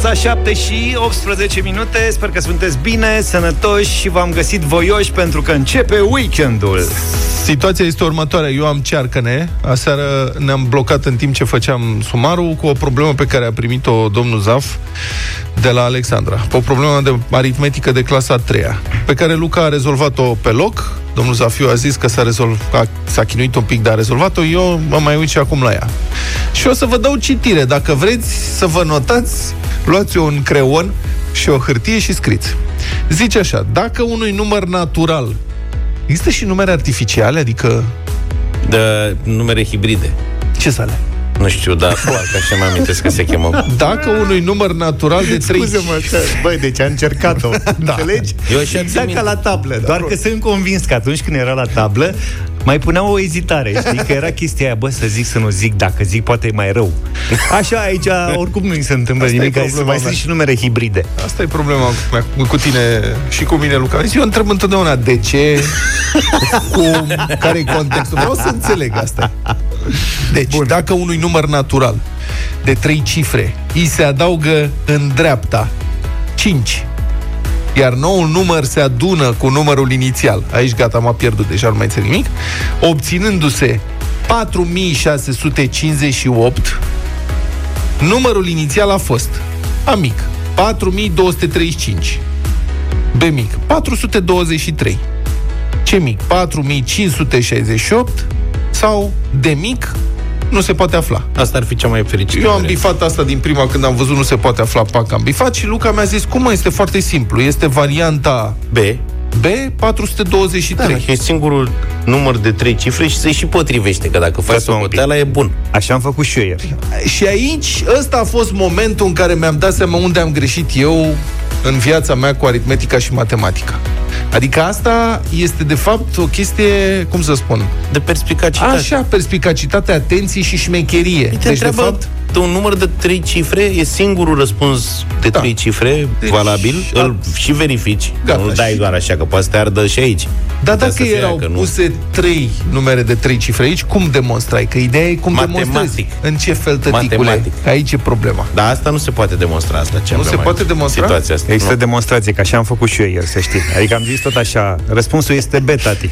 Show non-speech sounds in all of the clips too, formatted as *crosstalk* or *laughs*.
dimineața, 7 și 18 minute. Sper că sunteți bine, sănătoși și v-am găsit voioși pentru că începe weekendul Situația este următoarea. Eu am cearcăne. Aseară ne-am blocat în timp ce făceam sumarul cu o problemă pe care a primit-o domnul Zaf de la Alexandra. O problemă de aritmetică de clasa 3 pe care Luca a rezolvat-o pe loc. Domnul Zafiu a zis că s-a, rezolvat, s-a chinuit un pic, dar a rezolvat-o. Eu mă mai uit și acum la ea. Și o să vă dau citire. Dacă vreți să vă notați, luați un creon și o hârtie și scriți. Zice așa, dacă unui număr natural Există și numere artificiale, adică... De numere hibride. Ce sale? Nu știu, dar parcă așa mă amintesc că se chemă. Dacă unui număr natural de 3... Scuze-mă, că, băi, deci a încercat-o. *laughs* da. Înțelegi? Eu așa exact ca la tablă. Doar că sunt convins că atunci când era la tablă, mai punea o ezitare, știi? Că era chestia aia, bă, să zic, să nu zic, dacă zic, poate e mai rău. Așa, aici, oricum nu se întâmplă Asta nimic, mai mea. sunt și numere hibride. Asta e problema cu, cu tine și cu mine, Luca. Eu întreb întotdeauna de ce, cum, care e contextul. Vreau să înțeleg asta. Deci, Bun. dacă unui număr natural de trei cifre îi se adaugă în dreapta 5, iar noul număr se adună cu numărul inițial. Aici gata, m-a pierdut, deja nu mai înțeleg nimic. Obținându-se 4658, numărul inițial a fost A mic, 4235, B mic, 423, C mic, 4568 sau D mic, nu se poate afla. Asta ar fi cea mai fericită. Eu am bifat asta din prima când am văzut nu se poate afla pac, am bifat și Luca mi-a zis, cum mă, este foarte simplu, este varianta B. B 423. Da, e singurul număr de trei cifre și se și potrivește, că dacă faci Stați-mă un pic. socoteala e bun. Așa am făcut și eu ieri. Și aici, ăsta a fost momentul în care mi-am dat seama unde am greșit eu în viața mea cu aritmetica și matematica. Adică asta este, de fapt, o chestie, cum să spun, De perspicacitate. așa, perspicacitate, atenție și șmecherie. Te Deci, de întreabă fapt, de un număr de trei cifre, e singurul răspuns de Da. trei cifre Deci, valabil, a- îl și verifici. Gata, nu dai și- doar așa, că poate să te ardă și aici. dar Putea dacă să fie erau că nu. puse trei numere de trei cifre aici, cum demonstrai? Că ideea e cum Matematic. demonstrezi. În ce fel, tăticule? Matematic. Că aici e problema. Dar asta nu se poate demonstra asta. Ce Nu am se mai- poate demonstra? Situația asta. Există nu. demonstrație, că așa am făcut și eu ieri, să știi. Adică am zis tot așa, răspunsul este B, tati.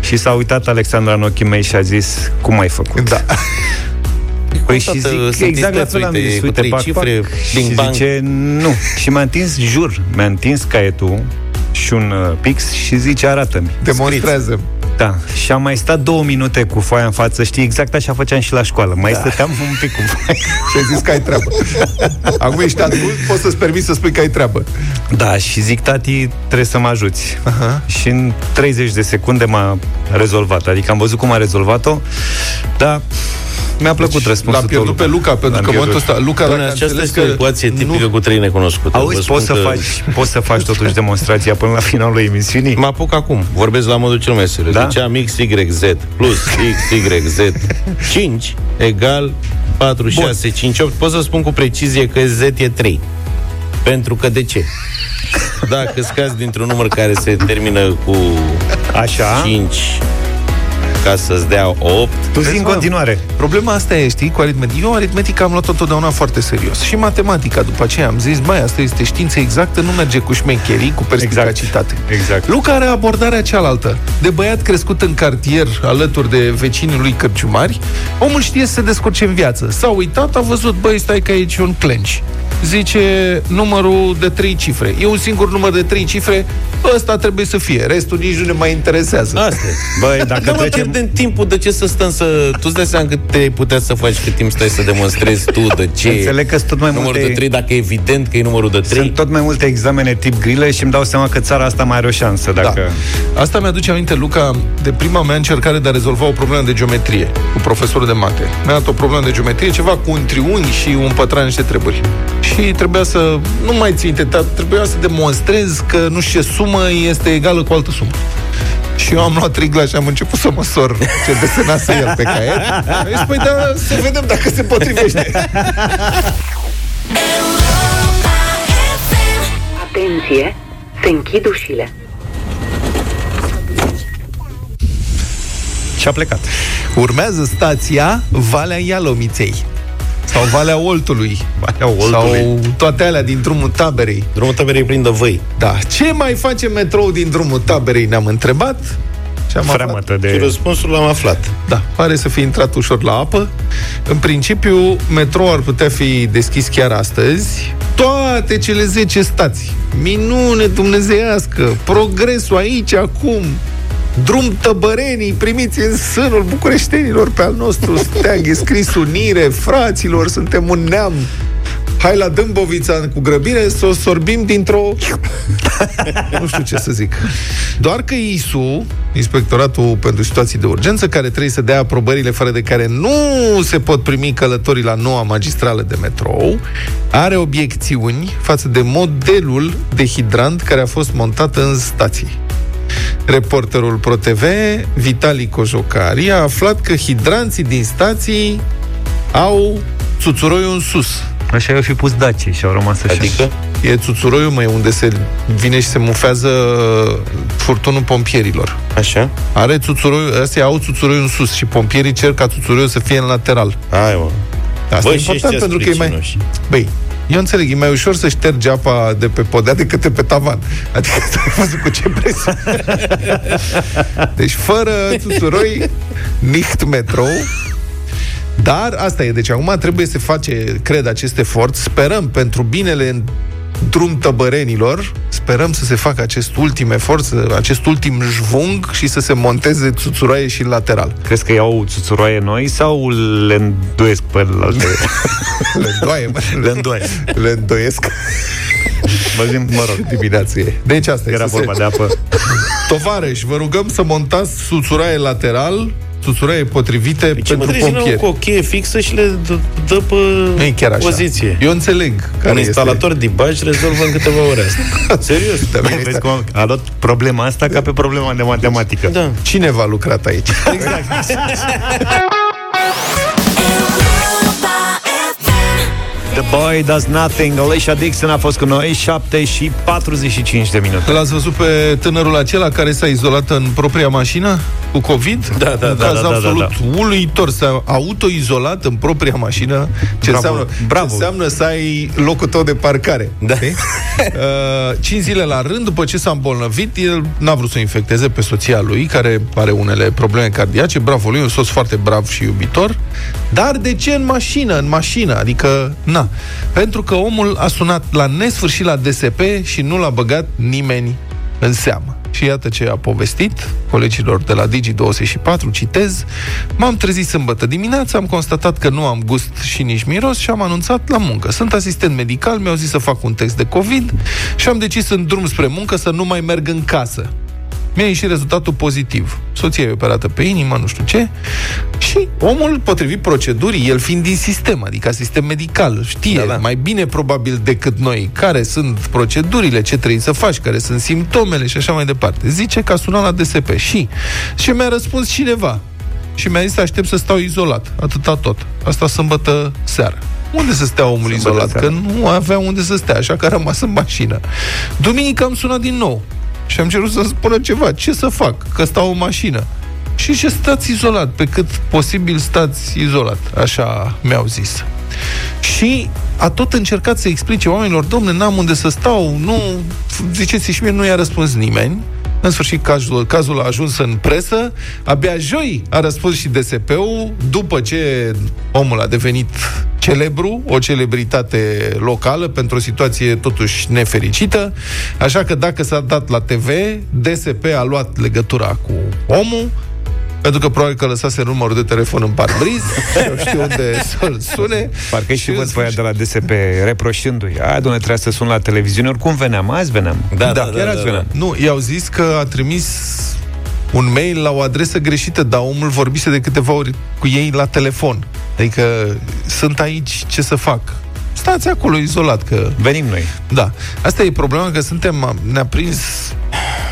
Și s-a uitat Alexandra în ochii mei și a zis, cum ai făcut? Da. *laughs* Păi și Toată zic, exact la fel am uite, zis, cu uite, trei pac, cifre, pac, bing, și bang. zice, nu. Și mi-a întins, jur, mi-a întins caietul și un uh, pix și zice, arată-mi. Demonstrează. Da, și am mai stat două minute cu foaia în față, știi, exact așa făceam și la școală. Mai da. stăteam un pic cu foaia. *laughs* Și ai zis că ai treabă. Acum ești adult, poți să-ți permiți să spui că ai treabă. Da, și zic, tati, trebuie să mă ajuți. Aha. Și în 30 de secunde m-a rezolvat. Adică am văzut cum a rezolvat-o, dar mi-a plăcut deci, răspunsul L-a pierdut tău, pe Luca, pentru L-am că în momentul pierdut. ăsta, Luca, Până dacă a aceasta înțeles este o ecuație tipică nu, cu trei necunoscute. Auzi, Vă spun poți să, că faci, poți să faci totuși *laughs* demonstrația până la finalul emisiunii? Mă apuc acum. Vorbesc la modul cel mai serios. Da? Deci am x, y, z plus x, y, z *laughs* 5 egal 4, 6, 5, 8. Pot să spun cu precizie că z e 3. Pentru că de ce? Dacă scazi dintr-un număr care se termină cu Așa? 5 ca să-ți dea 8, Tu zi în mă, continuare. Problema asta e, știi, cu aritmetica. Eu aritmetica am luat-o totdeauna foarte serios. Și matematica, după aceea am zis, mai asta este știință exactă, nu merge cu șmecherii, cu perspicacitate. Exact. Luca are abordarea cealaltă. De băiat crescut în cartier, alături de vecinii lui cărciumari, omul știe să se descurce în viață. S-a uitat, a văzut, băi, stai că aici e un clench. Zice numărul de trei cifre. E un singur număr de trei cifre, ăsta trebuie să fie. Restul nici nu ne mai interesează. asta e. Băi, *laughs* dacă Dar mă trecem... pierdem timpul, de ce să stăm să... Tu îți dai seama cât te putea să faci cât timp stai să demonstrezi tu de ce... Înțeleg că sunt tot mai numărul multe- de 3, dacă e evident că e numărul de 3. Sunt tot mai multe examene tip grile și îmi dau seama că țara asta mai are o șansă dacă... Da. Asta mi-aduce aminte, Luca, de prima mea încercare de a rezolva o problemă de geometrie cu profesorul de mate. Mi-a dat o problemă de geometrie, ceva cu un triunghi și un pătran niște treburi. Și trebuia să, nu mai țin dar trebuia să demonstrez că nu știu ce sumă este egală cu altă sumă. Și eu am luat rigla și am început să măsor ce desenase el pe caiet. Am zis, păi da, să vedem dacă se potrivește. Atenție, se închid ușile. Și a plecat. Urmează stația Valea Ialomiței. Sau Valea Oltului. Valea Oltului. Sau toate alea din drumul taberei. Drumul taberei plin de văi. Da. Ce mai face metrou din drumul taberei? Ne-am întrebat. Și am aflat. Freamătă Și de... răspunsul l-am aflat. Da, pare să fie intrat ușor la apă. În principiu, metrou ar putea fi deschis chiar astăzi. Toate cele 10 stații. Minune dumnezeiască! Progresul aici, acum! Drum tăbărenii, primiți în sânul bucureștenilor pe al nostru steag, e scris unire, fraților, suntem un neam. Hai la Dâmbovița cu grăbire să o sorbim dintr-o... *laughs* nu știu ce să zic. Doar că ISU, Inspectoratul pentru Situații de Urgență, care trebuie să dea aprobările fără de care nu se pot primi călătorii la noua magistrală de metrou, are obiecțiuni față de modelul de hidrant care a fost montat în stații. Reporterul ProTV, Vitali Cojocari, a aflat că hidranții din stații au țuțuroiul în sus. Așa i-au fi pus daci și au rămas așa. Adică? E țuțuroiul, măi, unde se vine și se mufează furtunul pompierilor. Așa? Are țuțuroiul, ăstea au țuțuroiul în sus și pompierii cer ca țuțuroiul să fie în lateral. Hai, mă. Asta Bă, e și important ăștia pentru că e mai... spricinoși. Băi, eu înțeleg, e mai ușor să ștergi apa de pe podea decât de pe tavan. Adică *laughs* ai văzut cu ce presiune. *laughs* Deci fără țuțuroi, nicht metrou. Dar asta e, deci acum trebuie să face, cred, acest efort. Sperăm pentru binele în drum tăbărenilor, sperăm să se facă acest ultim efort, să- acest ultim jvung și să se monteze țuțuroaie și în lateral. Crezi că iau țuțuroaie noi sau le îndoiesc pe alte? *laughs* Le îndoaie, mă. le îndoie. Le îndoiesc Mă zic, mă rog, dimineața e. Deci asta era e. să vorba se... de apă. Tovarăș, vă rugăm să montați țuțuraie lateral, țuțuraie potrivite Deci mă pentru trezi pompieri. cu o cheie fixă și le dă, dă pe Nu e chiar așa. poziție. Eu înțeleg care Un instalator de bagi rezolvă în câteva ore asta. *laughs* Serios. Este. Da, Vezi cum a luat problema asta ca pe problema de matematică. Da. Cine v-a lucrat aici? *laughs* The Boy Does Nothing. Alicia Dixon a fost cu noi 7 și 45 de minute. L-ați văzut pe tânărul acela care s-a izolat în propria mașină cu COVID? Da, da, Un da, caz da, da, absolut da, uluitor. S-a autoizolat în propria mașină. Ce Bravo, înseamnă, bravo. Ce înseamnă să ai locul tău de parcare. Da. Știi? *laughs* uh, cinci zile la rând, după ce s-a îmbolnăvit, el n-a vrut să o infecteze pe soția lui, care are unele probleme cardiace. Bravo lui, un soț foarte brav și iubitor. Dar de ce în mașină? În mașină, adică, na. Pentru că omul a sunat la nesfârșit la DSP și nu l-a băgat nimeni în seamă. Și iată ce a povestit colegilor de la Digi24, citez, M-am trezit sâmbătă dimineața, am constatat că nu am gust și nici miros și am anunțat la muncă. Sunt asistent medical, mi-au zis să fac un test de COVID și am decis în drum spre muncă să nu mai merg în casă. Mi-a ieșit rezultatul pozitiv. Soția e operată pe inimă, nu știu ce. Și omul, potrivit procedurii, el fiind din sistem, adică sistem medical, știe Da, da. mai bine probabil decât noi care sunt procedurile, ce trebuie să faci, care sunt simptomele și așa mai departe. Zice că a sunat la DSP și, și mi-a răspuns cineva. Și mi-a zis, aștept să stau izolat. Atâta tot. Asta sâmbătă seara. Unde să stea omul Sâmbătă izolat? seara. Că nu avea unde să stea, așa că a rămas în mașină. Duminică am sunat din nou și am cerut să spună ceva. Ce să fac? Că stau în mașină. Și ce stați izolat, pe cât posibil stați izolat, așa mi-au zis. Și a tot încercat să explice oamenilor, domne, n-am unde să stau, nu, ziceți și mie, nu i-a răspuns nimeni. În sfârșit, cazul, cazul a ajuns în presă. Abia joi a răspuns și DSP-ul, după ce omul a devenit celebru, o celebritate locală, pentru o situație totuși nefericită. Așa că dacă s-a dat la TV, DSP a luat legătura cu omul, pentru că probabil că lăsase numărul de telefon în parbriz *laughs* și eu știu unde să-l sune. Parcă și în văd pe aia sfârșit- de la DSP reproșându-i. A, doamne, trebuia să sun la televiziune. Oricum veneam. Azi veneam. Da, da, chiar da, azi da, veneam. Nu, i-au zis că a trimis un mail la o adresă greșită, dar omul vorbise de câteva ori cu ei la telefon. Adică sunt aici, ce să fac? Stați acolo izolat, că... Venim noi. Da. Asta e problema, că suntem... Ne-a prins...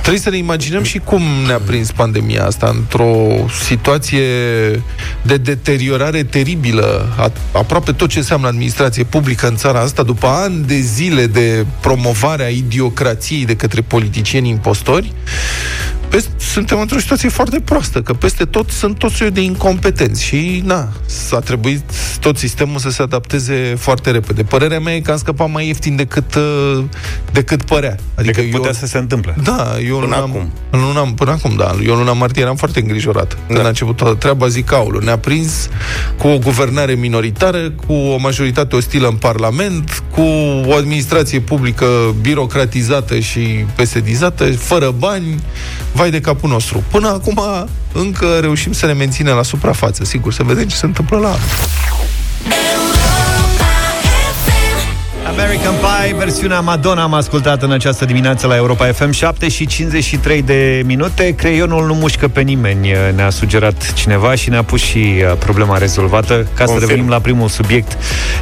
Trebuie să ne imaginăm și cum ne-a prins pandemia asta într-o situație de deteriorare teribilă. A, aproape tot ce înseamnă administrație publică în țara asta, după ani de zile de promovare a idiocrației de către politicieni impostori, peste, suntem într-o situație foarte proastă, că peste tot sunt toți soiul de incompetenți și, na, s-a trebuit tot sistemul să se adapteze foarte repede. Părerea mea e că am scăpat mai ieftin decât, uh, decât părea. Adică decât putea să se întâmple. Da, eu Până luna, acum. În luna, până acum, da. Eu în luna martie eram foarte îngrijorat. Da. Când a început toată treaba, zic, aulu, ne-a prins cu o guvernare minoritară, cu o majoritate ostilă în Parlament, cu o administrație publică birocratizată și pesedizată, fără bani, vai de capul nostru. Până acum încă reușim să ne menținem la suprafață, sigur, să vedem ce se întâmplă la anul. American Pie, versiunea Madonna am ascultat în această dimineață la Europa FM 7 și 53 de minute. Creionul nu mușcă pe nimeni, ne-a sugerat cineva și ne-a pus și uh, problema rezolvată. Ca să Confirm. revenim la primul subiect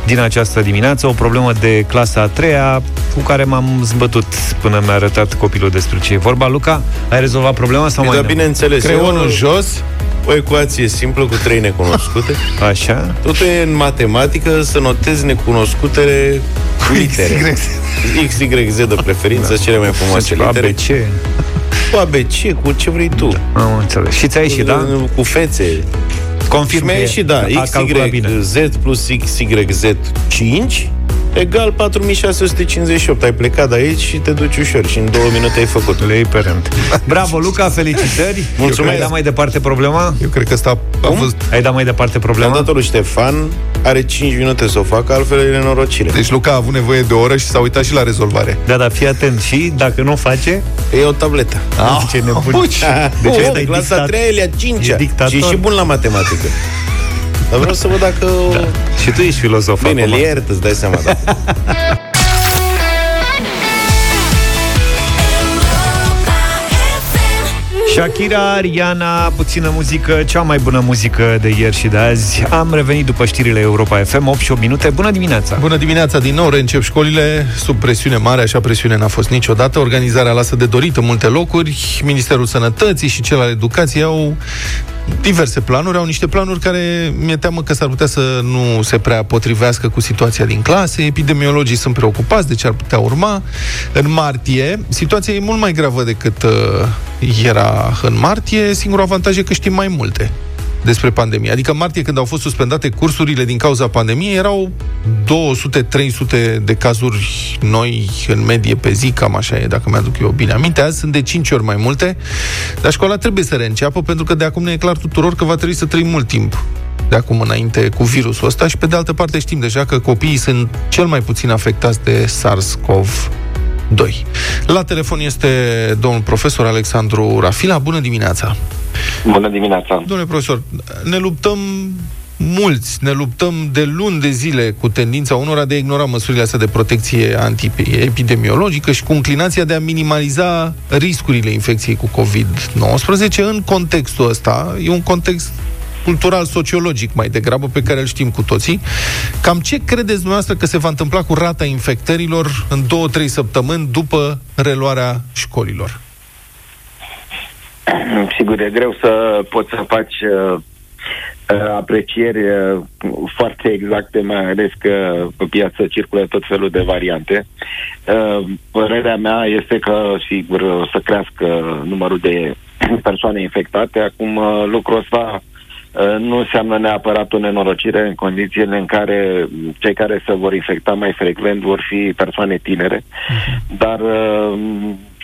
din această dimineață, o problemă de clasa a treia cu care m-am zbătut până mi-a arătat copilul despre ce e vorba. Luca, ai rezolvat problema sau mai Dar nu? bineînțeles, Creionul e o, jos, o ecuație simplă cu trei necunoscute. Așa? Totul e în matematică să notezi necunoscutele cu litere. X, Y, Z de preferință, cele mai frumoase litere. ABC. Cu ABC, cu ce vrei tu. Am înțeles. Și ți-a ieșit, da? Cu fețe. Confirm Și mi-a că e- ieșit, da, a calculat XY, bine. Z plus XYZ 5 egal 4658. Ai plecat de aici și te duci ușor și în două minute ai făcut. Le iei pe rând. Bravo, Luca, felicitări. *laughs* Mulțumesc. Ai dat mai departe problema? eu cred că asta a Cum? fost... Ai dat mai departe Le-am problema? dat-o lui Ștefan, are 5 minute să o facă, altfel e nenorocire. Deci Luca a avut nevoie de o oră și s-a uitat și la rezolvare. Da, da, fii atent. Și dacă nu face, E o tabletă. ah, ce *laughs* nebun. Uci! Deci oh, ăsta e clasa dictat- 3 e a 5 e dictator. Și e și bun la matematică. Dar vreau să văd dacă... Da. Și tu ești filozof Bine, acum. îl iert, îți dai seama. Da. Shakira, Rihanna, puțină muzică, cea mai bună muzică de ieri și de azi. Am revenit după știrile Europa FM, 8 și 8 minute. Bună dimineața! Bună dimineața, din nou reîncep școlile sub presiune mare, așa presiune n-a fost niciodată. Organizarea lasă de dorit în multe locuri. Ministerul Sănătății și cel al Educației au diverse planuri, au niște planuri care mi-e teamă că s-ar putea să nu se prea potrivească cu situația din clase. Epidemiologii sunt preocupați de ce ar putea urma. În martie, situația e mult mai gravă decât uh, era în martie. Singurul avantaj e că știm mai multe despre pandemie. Adică în martie, când au fost suspendate cursurile din cauza pandemiei, erau 200-300 de cazuri noi în medie pe zi, cam așa e, dacă mi-aduc eu bine aminte. Azi sunt de 5 ori mai multe, dar școala trebuie să reînceapă, pentru că de acum ne e clar tuturor că va trebui să trăim mult timp de acum înainte cu virusul ăsta și pe de altă parte știm deja că copiii sunt cel mai puțin afectați de SARS-CoV 2. La telefon este domnul profesor Alexandru Rafila. Bună dimineața! Bună dimineața! Domnule profesor, ne luptăm mulți, ne luptăm de luni de zile cu tendința unora de a ignora măsurile astea de protecție antiepidemiologică și cu inclinația de a minimaliza riscurile infecției cu COVID-19 în contextul ăsta. E un context cultural, sociologic mai degrabă, pe care îl știm cu toții. Cam ce credeți dumneavoastră că se va întâmpla cu rata infectărilor în două-trei săptămâni după reluarea școlilor? *clears throat* Sigur, e greu să poți să faci uh, uh, aprecieri uh, foarte exacte, mai ales că pe piață circulă tot felul de variante. Uh, părerea mea este că, sigur, o să crească numărul de *clears throat* persoane infectate. Acum, uh, lucrul ăsta uh, nu înseamnă neapărat o nenorocire în condițiile în care cei care se vor infecta mai frecvent vor fi persoane tinere. Dar uh,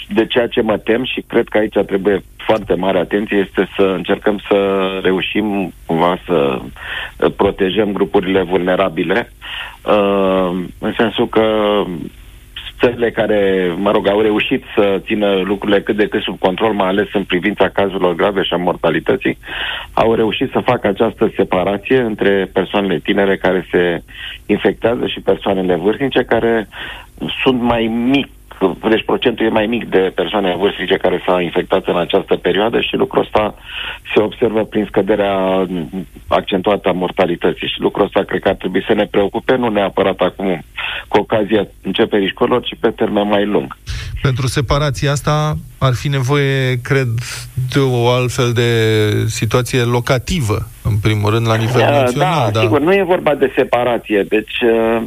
de ceea ce mă tem și cred că aici trebuie foarte mare atenție este să încercăm să reușim cumva să uh, protejăm grupurile vulnerabile uh, în sensul că țările care, mă rog, au reușit să țină lucrurile cât de cât sub control, mai ales în privința cazurilor grave și a mortalității, au reușit să facă această separație între persoanele tinere care se infectează și persoanele vârstnice care sunt mai mic deci procentul e mai mic de persoane vârstnice care s-au infectat în această perioadă și lucrul ăsta se observă prin scăderea accentuată a mortalității și lucrul ăsta cred că ar trebui să ne preocupe, nu neapărat acum cu ocazia începerii școlilor, ci pe termen mai lung. Pentru separația asta ar fi nevoie, cred, de o altfel de situație locativă, în primul rând, la nivel Uh, național. Da, sigur, nu e vorba de separație. Deci, uh,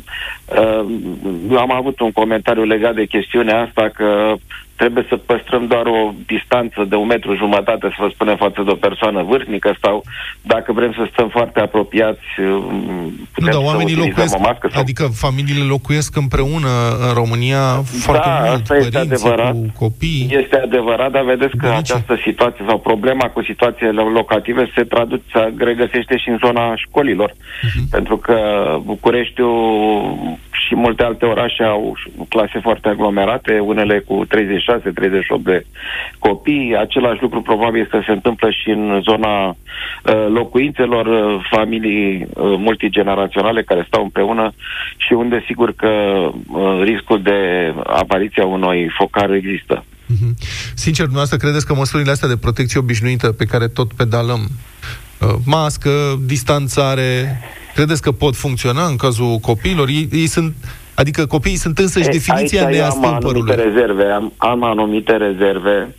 uh, am avut un comentariu legat de chestiunea asta că trebuie să păstrăm doar o distanță de un metru jumătate, să vă spunem, față de o persoană vârstnică sau dacă vrem să stăm foarte apropiați, nu, dar oamenii locuiesc, o mască sau... adică familiile locuiesc împreună în România foarte da, mult, asta este adevărat. cu copii. Este adevărat, dar vedeți că Bunice. această situație sau problema cu situațiile locative se traduce, se regăsește și în zona școlilor. Uh-huh. Pentru că Bucureștiul și multe alte orașe au clase foarte aglomerate, unele cu 36-38 de copii. Același lucru probabil că se întâmplă și în zona uh, locuințelor, uh, familii uh, multigeneraționale care stau împreună și unde sigur că uh, riscul de apariția unui focar există. Mm-hmm. Sincer, dumneavoastră credeți că măsurile astea de protecție obișnuită pe care tot pedalăm, uh, mască, distanțare, credeți că pot funcționa în cazul copiilor? Ei, ei sunt Adică copiii sunt însăși e, definiția neastâmpărului. Am anumite rezerve, am, am anumite rezerve,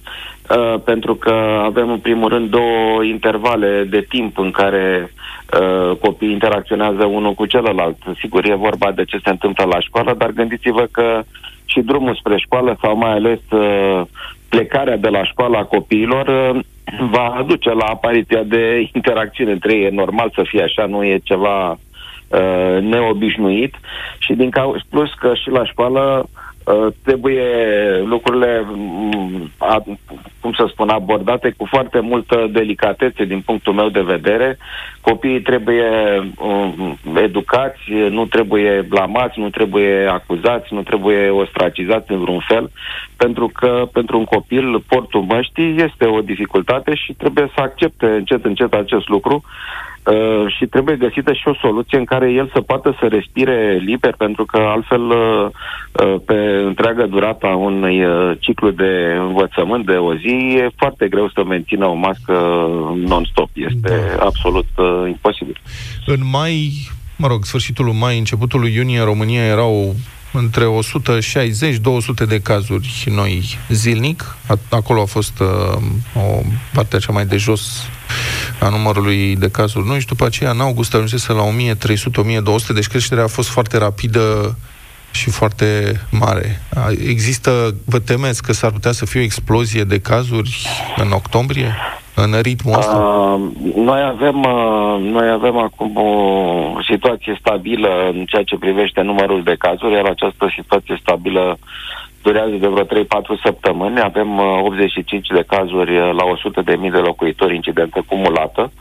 uh, pentru că avem în primul rând două intervale de timp în care uh, copiii interacționează unul cu celălalt. Sigur, e vorba de ce se întâmplă la școală, dar gândiți-vă că și drumul spre școală sau mai ales uh, plecarea de la școala copiilor uh, va aduce la apariția de interacțiune între ei. E normal să fie așa, nu e ceva uh, neobișnuit și din cauza plus că și la școală Uh, trebuie lucrurile, mm, cum să spun, abordate cu foarte multă delicatețe din punctul meu de vedere. Copiii trebuie um, educați, nu trebuie blamați, nu trebuie acuzați, nu trebuie ostracizați în vreun fel, pentru că pentru un copil portul măștii este o dificultate și trebuie să accepte încet încet acest lucru Uh, și trebuie găsită și o soluție în care el să poată să respire liber, pentru că altfel uh, uh, pe întreaga durata unui uh, ciclu de învățământ de o zi e foarte greu să mențină o mască non-stop. Este da. absolut uh, imposibil. În mai, mă rog, sfârșitul lui mai, începutul lui iunie, în România erau între 160-200 de cazuri noi zilnic. Acolo a fost uh, o parte cea mai de jos a numărului de cazuri noi și după aceea în august ajunsese la 1300-1200, deci creșterea a fost foarte rapidă și foarte mare. Există, vă temeți că s-ar putea să fie o explozie de cazuri în octombrie? În ritmul ăsta? Uh, noi, avem, uh, noi avem acum o situație stabilă în ceea ce privește numărul de cazuri, iar această situație stabilă durează de vreo 3-4 săptămâni. Avem uh, 85 de cazuri uh, la 100.000 de, de locuitori incidentă cumulată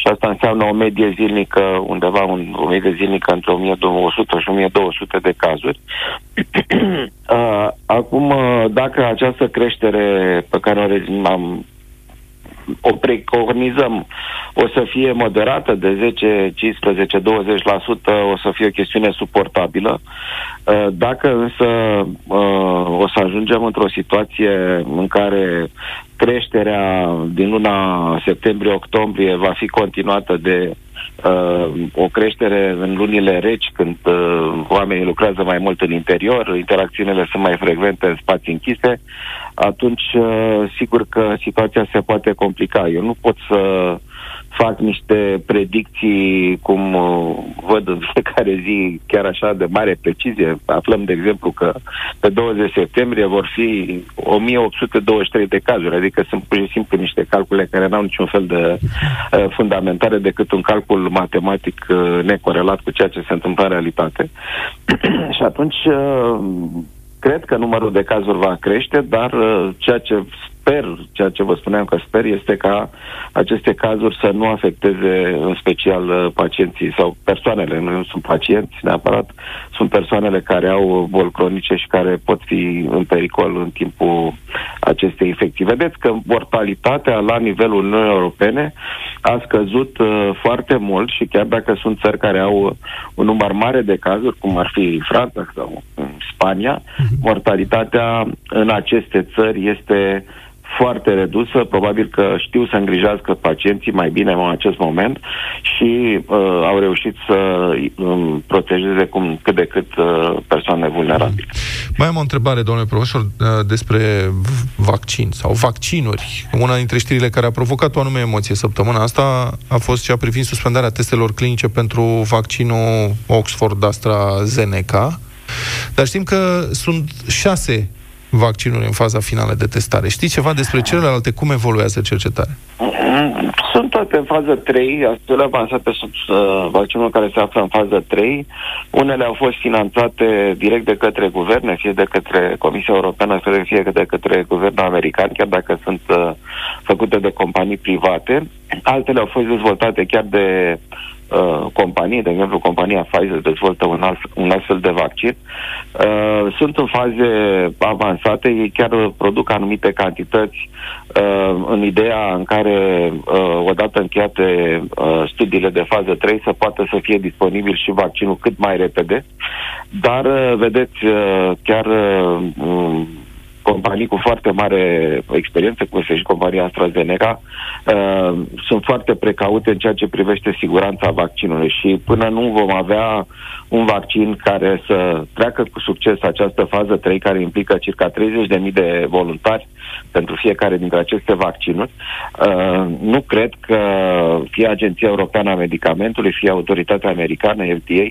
și asta înseamnă o medie zilnică, undeva un, o medie zilnică între 1100 și 1200 de cazuri. *clears throat* uh, acum, uh, dacă această creștere pe care o am o preconizăm o să fie moderată de 10, 15, 20%, o să fie o chestiune suportabilă. Uh, dacă însă uh, o să ajungem într-o situație în care creșterea din luna septembrie-octombrie va fi continuată de uh, o creștere în lunile reci, când uh, oamenii lucrează mai mult în interior, interacțiunile sunt mai frecvente în spații închise, atunci uh, sigur că situația se poate complica. Eu nu pot să fac niște predicții cum uh, văd în fiecare zi, chiar așa de mare precizie. Aflăm, de exemplu, că pe 20 septembrie vor fi 1823 de cazuri, adică sunt pur și simplu niște calcule care n-au niciun fel de uh, fundamentare decât un calcul matematic uh, necorelat cu ceea ce se întâmplă în realitate. *clears throat* și atunci uh, cred că numărul de cazuri va crește, dar uh, ceea ce sper, ceea ce vă spuneam că sper, este ca aceste cazuri să nu afecteze în special uh, pacienții sau persoanele, nu sunt pacienți neapărat, sunt persoanele care au boli cronice și care pot fi în pericol în timpul acestei infecții. Vedeți că mortalitatea la nivelul Uniunii Europene a scăzut uh, foarte mult și chiar dacă sunt țări care au un număr mare de cazuri, cum ar fi Franța sau Spania, mhm. mortalitatea în aceste țări este foarte redusă, probabil că știu să îngrijească pacienții mai bine în acest moment și uh, au reușit să um, protejeze cum cât de cât uh, persoane vulnerabile. Mai am o întrebare, domnule profesor, uh, despre vaccin sau vaccinuri. Una dintre știrile care a provocat o anume emoție săptămâna asta a fost cea privind suspendarea testelor clinice pentru vaccinul Oxford AstraZeneca. Dar știm că sunt șase vaccinuri în faza finală de testare. Știi ceva despre celelalte? Cum evoluează cercetarea? Sunt toate în fază 3, cele avansate sunt uh, vaccinuri care se află în fază 3. Unele au fost finanțate direct de către guverne, fie de către Comisia Europeană, fie de către guvernul american, chiar dacă sunt uh, făcute de companii private. Altele au fost dezvoltate chiar de uh, companii, de exemplu compania Pfizer dezvoltă un, alt, un astfel de vaccin, uh, sunt în faze avansate, ei chiar produc anumite cantități uh, în ideea în care, uh, odată încheiate uh, studiile de fază 3, să poată să fie disponibil și vaccinul cât mai repede, dar, uh, vedeți, uh, chiar uh, companii cu foarte mare experiență, cum este și compania AstraZeneca, uh, sunt foarte precaute în ceea ce privește siguranța vaccinului și până nu vom avea un vaccin care să treacă cu succes această fază 3, care implică circa 30.000 de voluntari pentru fiecare dintre aceste vaccinuri, uh, nu cred că fie Agenția Europeană a Medicamentului, fie Autoritatea Americană, FDA,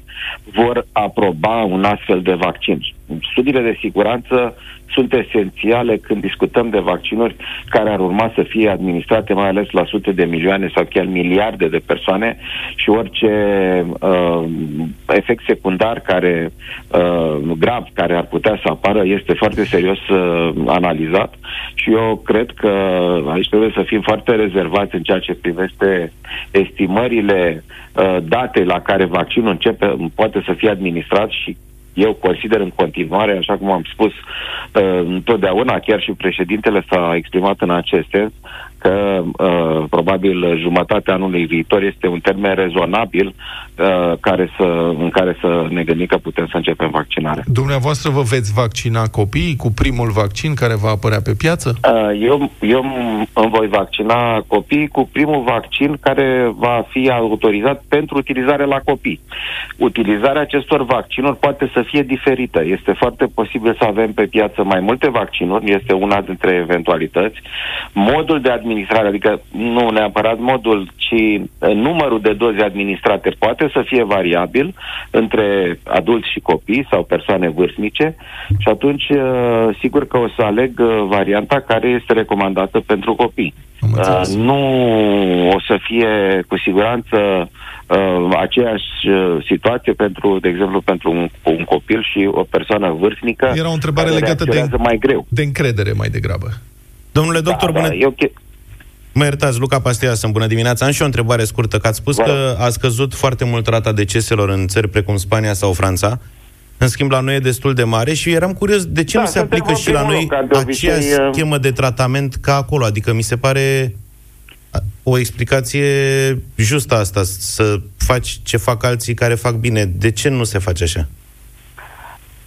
vor aproba un astfel de vaccin. Studiile de siguranță sunt esențiale când discutăm de vaccinuri care ar urma să fie administrate mai ales la sute de milioane sau chiar miliarde de persoane și orice uh, efect secundar care uh, grav care ar putea să apară este foarte serios uh, analizat și eu cred că aici trebuie să fim foarte rezervați în ceea ce privește estimările uh, date la care vaccinul începe, poate să fie administrat și eu consider în continuare, așa cum am spus uh, întotdeauna, chiar și președintele s-a exprimat în acest sens, că uh, probabil jumătatea anului viitor este un termen rezonabil uh, care să, în care să ne gândim că putem să începem vaccinarea. Dumneavoastră vă veți vaccina copiii cu primul vaccin care va apărea pe piață? Uh, eu, eu îmi voi vaccina copiii cu primul vaccin care va fi autorizat pentru utilizare la copii. Utilizarea acestor vaccinuri poate să fie diferită. Este foarte posibil să avem pe piață mai multe vaccinuri, este una dintre eventualități. Modul de administrare, adică nu neapărat modul, ci uh, numărul de doze administrate poate să fie variabil între adulți și copii sau persoane vârstnice și atunci uh, sigur că o să aleg uh, varianta care este recomandată pentru copii. Uh, nu o să fie cu siguranță uh, aceeași uh, situație pentru, de exemplu, pentru un, un copil și o persoană vârstnică. Era o întrebare legată de, mai greu. de încredere mai degrabă. Domnule doctor, da, bună... Da, eu, Mă iertați, Luca Pastia, sunt bună dimineața. Am și o întrebare scurtă, că ați spus că a scăzut foarte mult rata deceselor în țări precum Spania sau Franța. În schimb, la noi e destul de mare și eram curios de ce da, nu se aplică și la noi aceeași uh, schemă de tratament ca acolo. Adică mi se pare o explicație justă asta, să faci ce fac alții care fac bine. De ce nu se face așa?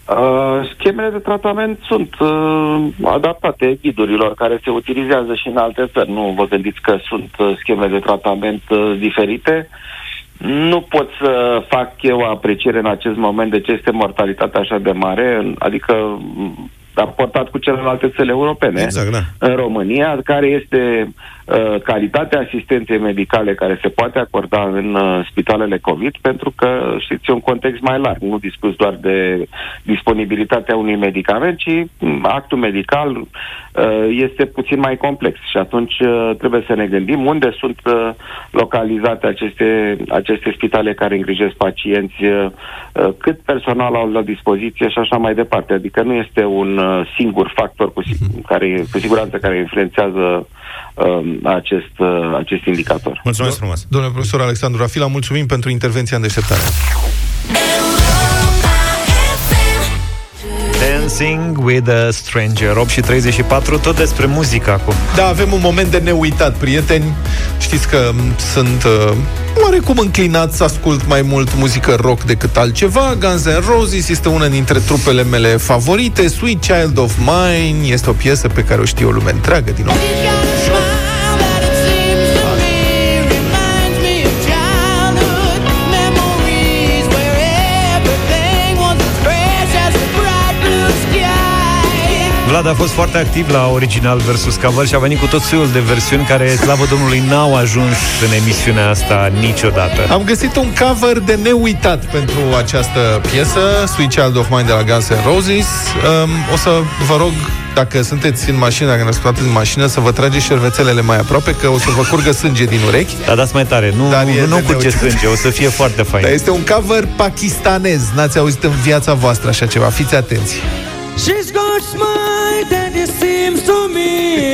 Uh, schemele de tratament sunt uh, adaptate ghidurilor care se utilizează și în alte țări. Nu vă gândiți că sunt uh, scheme de tratament uh, diferite. Nu pot să fac eu o apreciere în acest moment de ce este mortalitatea așa de mare, adică raportat cu celelalte țări europene. Exact, da. În România, care este uh, calitatea asistenței medicale care se poate acorda în uh, spitalele COVID, pentru că, știți, e un context mai larg. Nu discuți doar de disponibilitatea unui medicament, ci mm, actul medical uh, este puțin mai complex. Și atunci uh, trebuie să ne gândim unde sunt uh, localizate aceste, aceste spitale care îngrijesc pacienți, uh, uh cât personal au la dispoziție și așa mai departe. Adică nu este un uh, singur factor cu, care, cu siguranță care influențează uh, acest, uh, acest indicator. Mulțumesc frumos. Domnule profesor Alexandru Rafila, mulțumim pentru intervenția în deșteptare. Dancing with a Stranger 8 și 34, tot despre muzică acum. Da, avem un moment de neuitat, prieteni. Știți că sunt uh, oarecum înclinat să ascult mai mult muzică rock decât altceva. Guns N' Roses este una dintre trupele mele favorite. Sweet Child of Mine este o piesă pe care o știe o lume întreagă din nou Vlad a fost foarte activ la original versus cover și a venit cu tot soiul de versiuni care, slavă Domnului, n-au ajuns în emisiunea asta niciodată. Am găsit un cover de neuitat pentru această piesă, Sweet Child of Mine de la Guns N' Roses. Um, o să vă rog dacă sunteți în mașină, dacă ne ascultați în mașină, să vă trageți șervețelele mai aproape, că o să vă curgă sânge din urechi. Da, dați mai tare. Nu, Dar e nu, nu de curge neuitat. sânge, o să fie foarte fain. Dar este un cover pakistanez. N-ați auzit în viața voastră așa ceva. Fiți atenți. She's got smile that it seems to me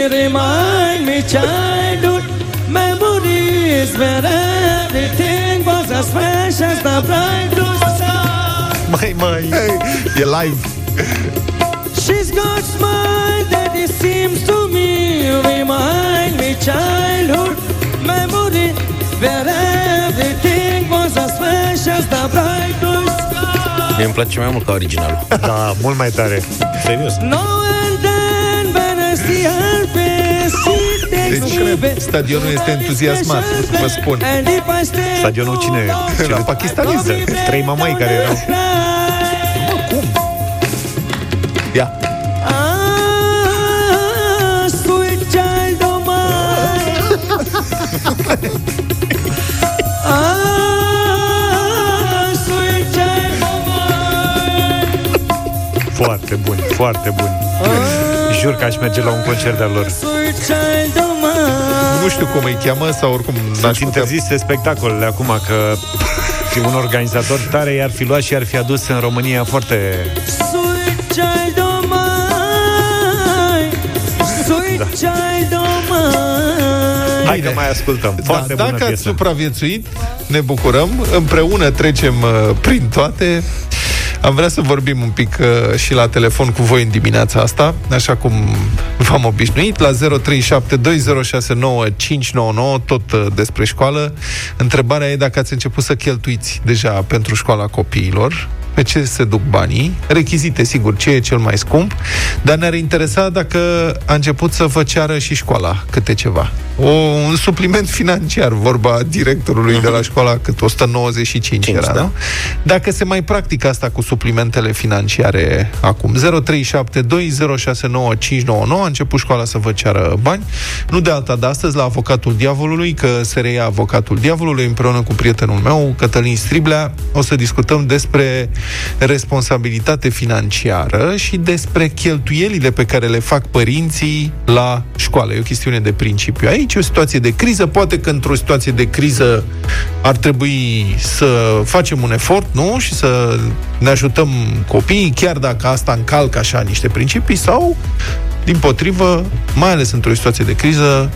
remind me childhood memories where everything was as fresh as the bright blue sky. Mai, mai. Hey, e live. She's got smile that it seems to me remind me childhood memory where everything was as fresh as the bright blue sky. Mie îmi place mai mult ca originalul. Da, mult mai tare. Serios. Now stadionul este entuziasmat, vă spun. And if I stay Stadionul cine e? too long, La pakistaneză. Trei mamai care erau. Ia. Ah, sweet child of mine. Ah, sweet child of mine. Foarte buni, foarte buni. Jur că aș merge la un concert de-al lor. Nu știu cum îi cheamă sau oricum Sunt n-aș putea... interzise spectacolele acum că fi un organizator tare i-ar fi luat și i-ar fi adus în România foarte... Sweet child of mine. Sweet Da. child of mine. Hai că mai ascultăm. Da, Foarte bună dacă ați piesă. supraviețuit, ne bucurăm. Împreună trecem uh, prin toate. Am vrea să vorbim un pic uh, și la telefon cu voi în dimineața asta, așa cum v-am obișnuit, la 0372069599, tot uh, despre școală. Întrebarea e dacă ați început să cheltuiți deja pentru școala copiilor, pe ce se duc banii, rechizite, sigur, ce e cel mai scump, dar ne-ar interesa dacă a început să vă ceară și școala câte ceva. O, un supliment financiar, vorba directorului de la școala, cât 195 Cinci, era, da. nu? Dacă se mai practică asta cu suplimentele financiare acum. 0372069599 a început școala să vă ceară bani. Nu de alta de astăzi, la avocatul diavolului, că se reia avocatul diavolului împreună cu prietenul meu, Cătălin Striblea. O să discutăm despre responsabilitate financiară și despre cheltuielile pe care le fac părinții la școală. E o chestiune de principiu. Aici e o situație de criză. Poate că într-o situație de criză ar trebui să facem un efort, nu? Și să ne ajutăm copiii, chiar dacă asta încalcă așa niște principii, sau, din potrivă, mai ales într-o situație de criză,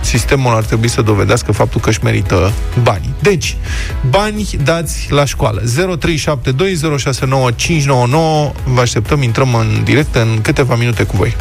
sistemul ar trebui să dovedească faptul că își merită banii. Deci, bani dați la școală. 0372069599 Vă așteptăm, intrăm în direct în câteva minute cu voi.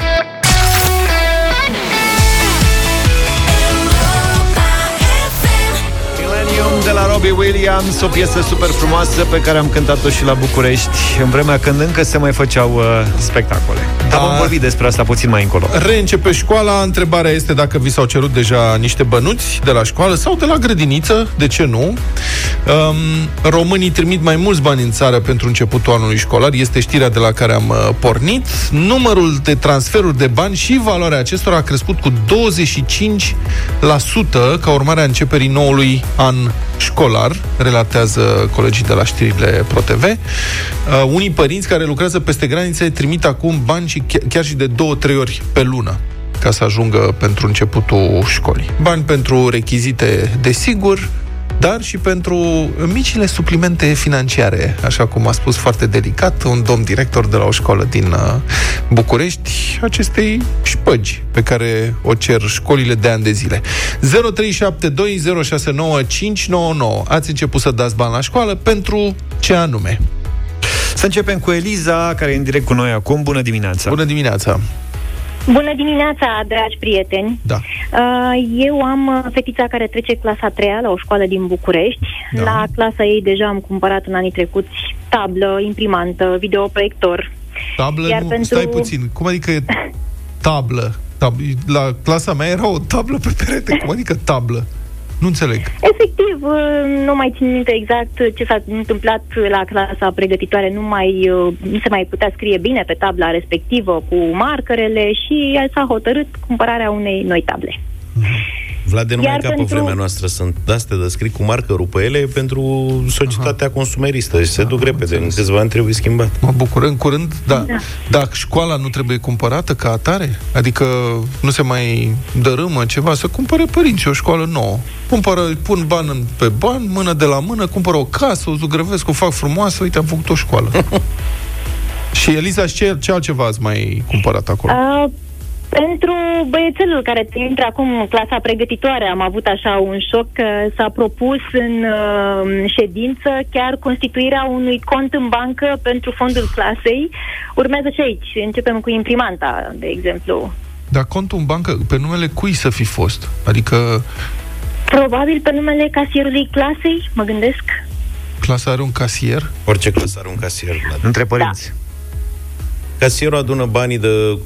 Robbie Williams, o piesă super frumoasă pe care am cântat-o și la București în vremea când încă se mai făceau uh, spectacole. Dar Da. vom vorbi despre asta puțin mai încolo. Reîncepe școala, întrebarea este dacă vi s-au cerut deja niște bănuți de la școală sau de la grădiniță, de ce nu? Um, românii trimit mai mulți bani în țară pentru începutul anului școlar, este știrea de la care am uh, pornit. Numărul de transferuri de bani și valoarea acestora a crescut cu 25% ca urmare a începerii noului an școlar, relatează colegii de la știrile ProTV. Uh, unii părinți care lucrează peste granițe trimit acum bani și chi- chiar și de două, trei ori pe lună ca să ajungă pentru începutul școlii. Bani pentru rechizite, desigur, dar și pentru micile suplimente financiare, așa cum a spus foarte delicat un domn director de la o școală din uh, București, acestei șpăgi pe care o cer școlile de ani de zile. 0372069599. Ați început să dați bani la școală pentru ce anume? Să începem cu Eliza, care e în direct cu noi acum. Bună dimineața! Bună dimineața! Bună dimineața, dragi prieteni! Da. Uh, Eu am uh, fetița care trece clasa 3 la o școală din București. Da. La clasa ei deja am cumpărat în anii trecuți tablă, imprimantă, videoproiector. Tablă? Iar nu, pentru- stai puțin. Cum adică e *laughs* tablă? Tab- la clasa mea era o tablă pe perete. Cum adică tablă? Nu înțeleg. Efectiv, uh, nu mai țin minte exact ce s-a întâmplat la clasa pregătitoare. Nu, mai, uh, nu se mai putea scrie bine pe tabla respectivă cu markerele și s-a hotărât cumpărarea unei noi table. Vlad, de numai Iar ca pe pentru- vremea noastră sunt de-astea de scris cu marcărul pe ele pentru societatea consumeristă. Și se duc repede. În câțiva ani trebuie schimbat. Mă bucur. În curând, da. Dacă școala nu trebuie cumpărată ca atare, adică nu se mai dărâmă ceva, să cumpere părinții o școală nouă. Cumpără, pun bani în- pe bani, mână de la mână, cumpără o casă, o zugrăvesc, o fac frumoasă, uite, am făcut o școală. *laughs* Și Eliza, ce, ce altceva ați mai cumpărat acolo? Uh, pentru băiețelul care intră acum în clasa pregătitoare, am avut așa un șoc că s-a propus în uh, ședință chiar constituirea unui cont în bancă pentru fondul clasei. Urmează și aici. Începem cu imprimanta, de exemplu. Dar contul în bancă, pe numele cui să fi fost? Adică Probabil pe numele casierului clasei, mă gândesc. clasa are un casier? Orice clasă are un casier, Vlad. Între părinți. Casierul adună banii de...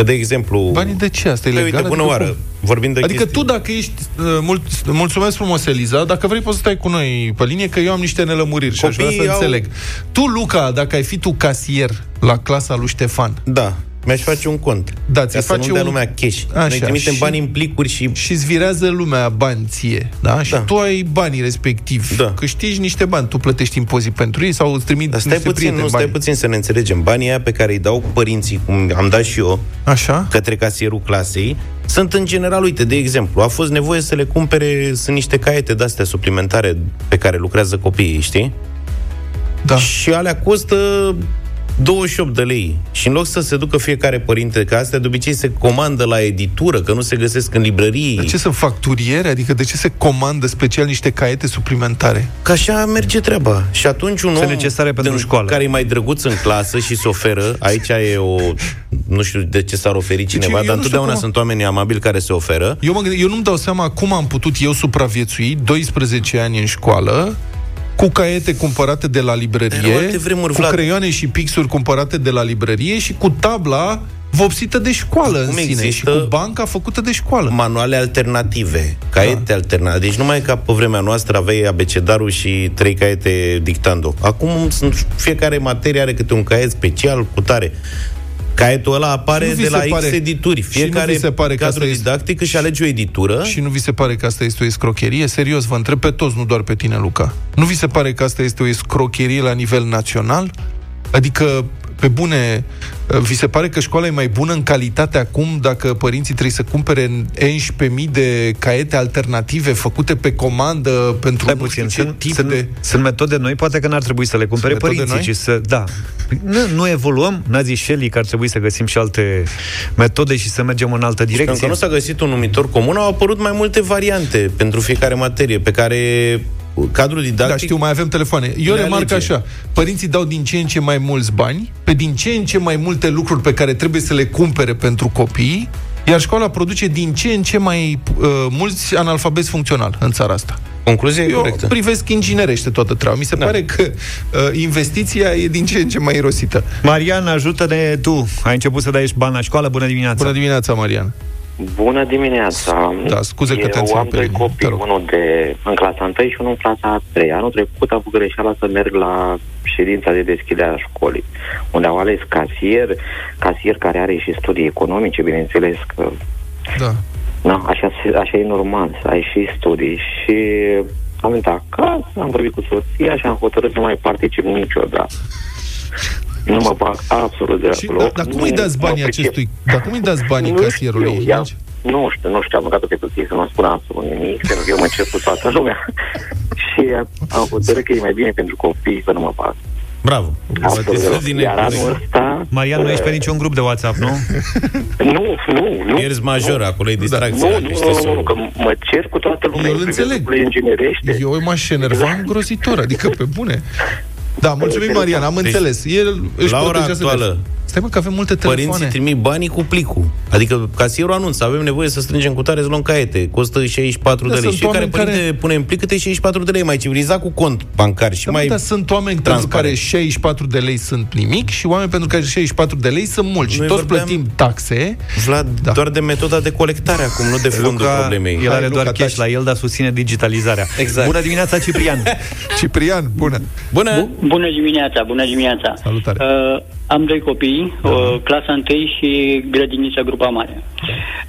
cum- Că, de exemplu... Banii de ce? Asta e Păi, legal? uite, bună Adică oară. cum? Vorbim de Adică chestii. tu dacă ești uh, mult, Mulțumesc frumos, Eliza Dacă vrei poți să stai cu noi pe linie Că eu am niște nelămuriri și aș vrea să Copiii au- înțeleg Tu, Luca, dacă ai fi tu casier La clasa lui Ștefan Da. Mi-aș face un cont. Da, ți ca să face nu dea un- lumea cash. Așa, Noi trimitem și- bani în plicuri și... și îți virează lumea bani ție, da? Și Da. tu ai banii respectiv. Da. Câștigi niște bani, tu plătești impozit pentru ei sau îți trimit Dar stai niște puțin, prieteni nu, stai bani. puțin să ne înțelegem. Banii aia pe care îi dau părinții, cum am dat și eu, Așa? către casierul clasei, sunt în general, uite, de exemplu, a fost nevoie să le cumpere, sunt niște caiete de-astea suplimentare pe care lucrează copiii, știi? Da. Și alea costă 28 de lei. Și în loc să se ducă fiecare părinte, că astea de obicei se comandă la editură, că nu se găsesc în librării. De ce sunt facturiere? Adică de ce se comandă special niște caiete suplimentare? Că așa merge treaba. Și atunci un Sunt om necesare pentru din- școală. care e mai drăguț în clasă și se oferă, aici e o... Nu știu de ce s-ar oferi cineva, eu dar nu știu întotdeauna cum- sunt oameni amabili care se oferă. Eu, mă gândesc, eu nu-mi dau seama cum am putut eu supraviețui 12 ani în școală cu caiete cumpărate de la librărie, Erau alte vremuri, cu Vlad. creioane și pixuri cumpărate de la librărie și cu tabla vopsită de școală Acum în sine există și cu banca făcută de școală. Manuale alternative, caiete da. alternative. Deci numai ca pe vremea noastră aveai abecedarul și trei caiete dictando. Acum sunt, fiecare materie are câte un caiet special cu tare. Caietul ăla apare Și nu vi de se la pare- X edituri. și nu Fiecare vi se pare că cadru asta este- didactic își alege o editură. Și nu vi se pare că asta este o escrocherie? Serios, vă întreb pe toți, nu doar pe tine, Luca. Nu vi se pare că asta este o escrocherie la nivel național? Adică, pe bune, vi se pare că școala e mai bună în calitate acum dacă părinții trebuie să cumpere 11.000 de caiete alternative făcute pe comandă pentru Stai nu puțin, știu ce sunt, tip sunt, de... sunt metode noi, poate că n-ar trebui să le cumpere Sunt metode părinții, noi? ci să, da. Nu, nu evoluăm, n-a zis Shelley că ar trebui să găsim și alte metode și să mergem în altă Pentru direcție. că nu s-a găsit un numitor comun, au apărut mai multe variante pentru fiecare materie, pe care cadrul didactic... Da, știu, mai avem telefoane. Eu le remarc alege. așa, părinții dau din ce în ce mai mulți bani, pe din ce în ce mai multe lucruri pe care trebuie să le cumpere pentru copii, iar școala produce din ce în ce mai uh, mulți analfabeti funcțional în țara asta. Concluzia e Eu corectă. privesc inginerește toată treaba. Mi se Da. pare că uh, investiția e din ce în ce mai irosită. Marian, ajută-ne tu. Ai început să dai bani la școală. Bună dimineața! Bună dimineața, Marian. Bună dimineața! Da, scuze că te Eu înțeleg am pe doi linie. Te copii, rog. unul de, în clasa 1 și unul în clasa a 3. Anul trecut am făcut greșeala să merg la ședința de deschidere a școlii, unde au ales casier, casier care are și studii economice, bineînțeles că Da. na, așa, se- așa e normal, să ai și studii. Și am venit acasă, am vorbit cu soția și am hotărât să nu mai particip niciodată. *laughs* Nu mă bag absolut de Și, acolo. da, dar cum îi dați Nu banii mă pricep. acestui... Dar cum îi dați banii Nu casierului? știu, i-am- Nu știu, nu știu, am băgat-o pe cutie să nu spun absolut nimic, pentru că eu mă cer cu toată lumea. *laughs* și am hotărât că e mai bine pentru copii să nu mă bag. Bravo. Absolut. Din Iar anul ăsta... Marian, nu ești pe niciun grup de WhatsApp, nu? *laughs* Nu, nu, nu. Pierzi major, acolo e distracția. Nu, nu, știi nu, să- nu, nu, că mă cer cu toată lumea. Eu îl Privesc înțeleg. lucrurile inginerește. Eu m-aș enerva îngrozitor, adică pe bune. Da, mulțumim, Marian, am Deci, înțeles. El își la ora protejează actuală, viața. Stai mă că avem multe telefoane. Părinții trimit banii cu plicul. Adică casierul anunță, avem nevoie să strângem cu tare să luăm caiete. Costă 64 Da, de lei. sunt Și fiecare oameni părinte care- pune în plic câte 64 de lei. Mai civilizat cu cont bancar și Da, mai... mai... Dar sunt oameni pentru transparent. care 64 de lei sunt nimic și oameni pentru care 64 de lei sunt mulți. Și Noi toți vorbeam- plătim taxe. Vlad, Da. doar de metoda de colectare acum, nu de fondul Luca, problemei. el are Hai, doar Luca, cash taci. la el, dar susține digitalizarea. Exact. Bună dimineața, Ciprian! *laughs* Ciprian, bună. Bună! Bu- Bună dimineața, bună dimineața. Salutare. Uh, Am doi copii, da. uh, clasa 1 și grădinița grupa mare.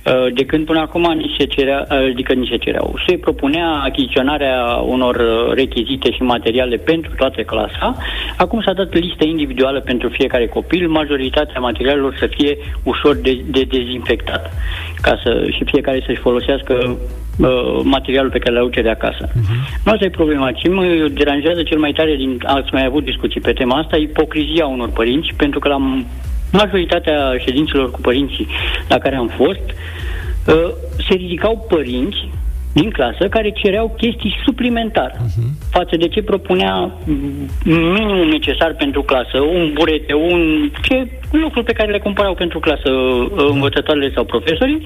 Uh, de când până acum ni se cerea, uh, adică ni se cereau, se propunea achiziționarea unor uh, rechizite și materiale pentru toată clasa. Acum s-a dat listă individuală pentru fiecare copil, majoritatea materialelor să fie ușor de, de dezinfectat, ca să și fiecare să-și folosească uh, materialul pe care l-au de acasă. Uh-huh. Nu asta e problema. Ce mă deranjează cel mai tare, din, ați mai avut discuții pe tema asta, ipocrizia unor părinți, pentru că la majoritatea ședințelor cu părinții la care am fost, uh, se ridicau părinți din clasă care cereau chestii suplimentar uh-huh. față de ce propunea minimul necesar pentru clasă, un burete, un ce lucruri pe care le cumpărau pentru clasă uh, învățătoarele sau profesorii,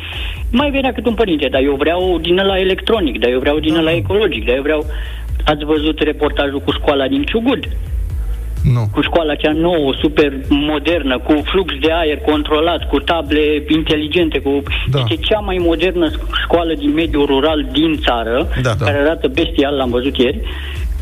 mai venea cât un părinte, dar eu vreau din la electronic, dar eu vreau din la ecologic, dar eu vreau Ați văzut reportajul cu școala din Ciugud? Nu. Cu școala cea nouă, super modernă, cu flux de aer controlat, cu table inteligente, cu... Da. Este cea mai modernă școală din mediul rural din țară, Da, da. care arată bestial, l-am văzut ieri.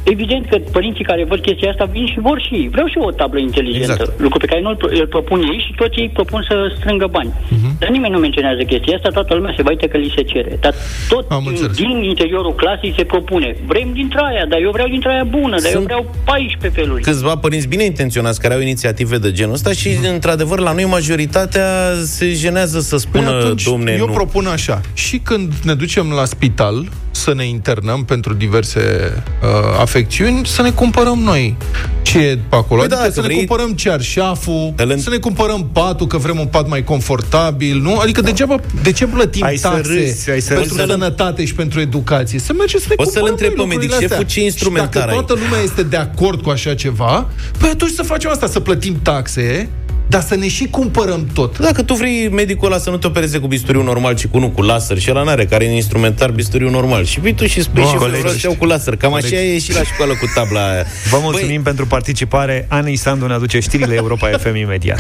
Evident că părinții care văd chestia asta vin și vor și vreau și eu o tablă inteligentă, Exact. lucru pe care nu îl, îl propun ei și toți ei propun să strângă bani. Mhm. Dar nimeni nu menționează chestia asta, toată lumea se bate că li se cere. Dar tot Am din, înțeles. din interiorul clasei se propune. Vrem dintre aia, dar eu vreau dintre aia bună, dar eu Sunt vreau 14 feluri. câțiva părinți bine intenționați care au inițiative de genul ăsta și, într-adevăr, la noi majoritatea se jenează să spună, Păi atunci, domne, eu nu. propun așa. Și când ne ducem la spital să ne internăm pentru diverse uh, afecțiuni, să ne cumpărăm noi ce e pe acolo. Păi adică da, să că ne vrei- cumpărăm cearșaful, Îl în- să ne cumpărăm patul, că vrem un pat mai confortabil, nu? Adică degeaba, de ce plătim Ai să taxe râzi, ai să pentru râzi. sănătate și pentru educație? Să mergem să ne O să-l cumpărăm întreb noi pe medic, lucrurile șeful, astea. ce instrumentar Și dacă ai? toată lumea este de acord cu așa ceva, păi atunci să facem asta, să plătim taxe, dar să ne și cumpărăm tot. Dacă tu vrei medicul ăla să nu te opereze cu bisturiu normal, ci cu unul cu laser și ăla n-are, care e în instrumentar bisturiu normal. Și vii tu și spui Bă, și colegi. vreau să iau cu laser. Cam așa e și la școală cu tabla aia. Vă mulțumim pentru participare. Ani Sandu ne aduce știrile Europa FM imediat.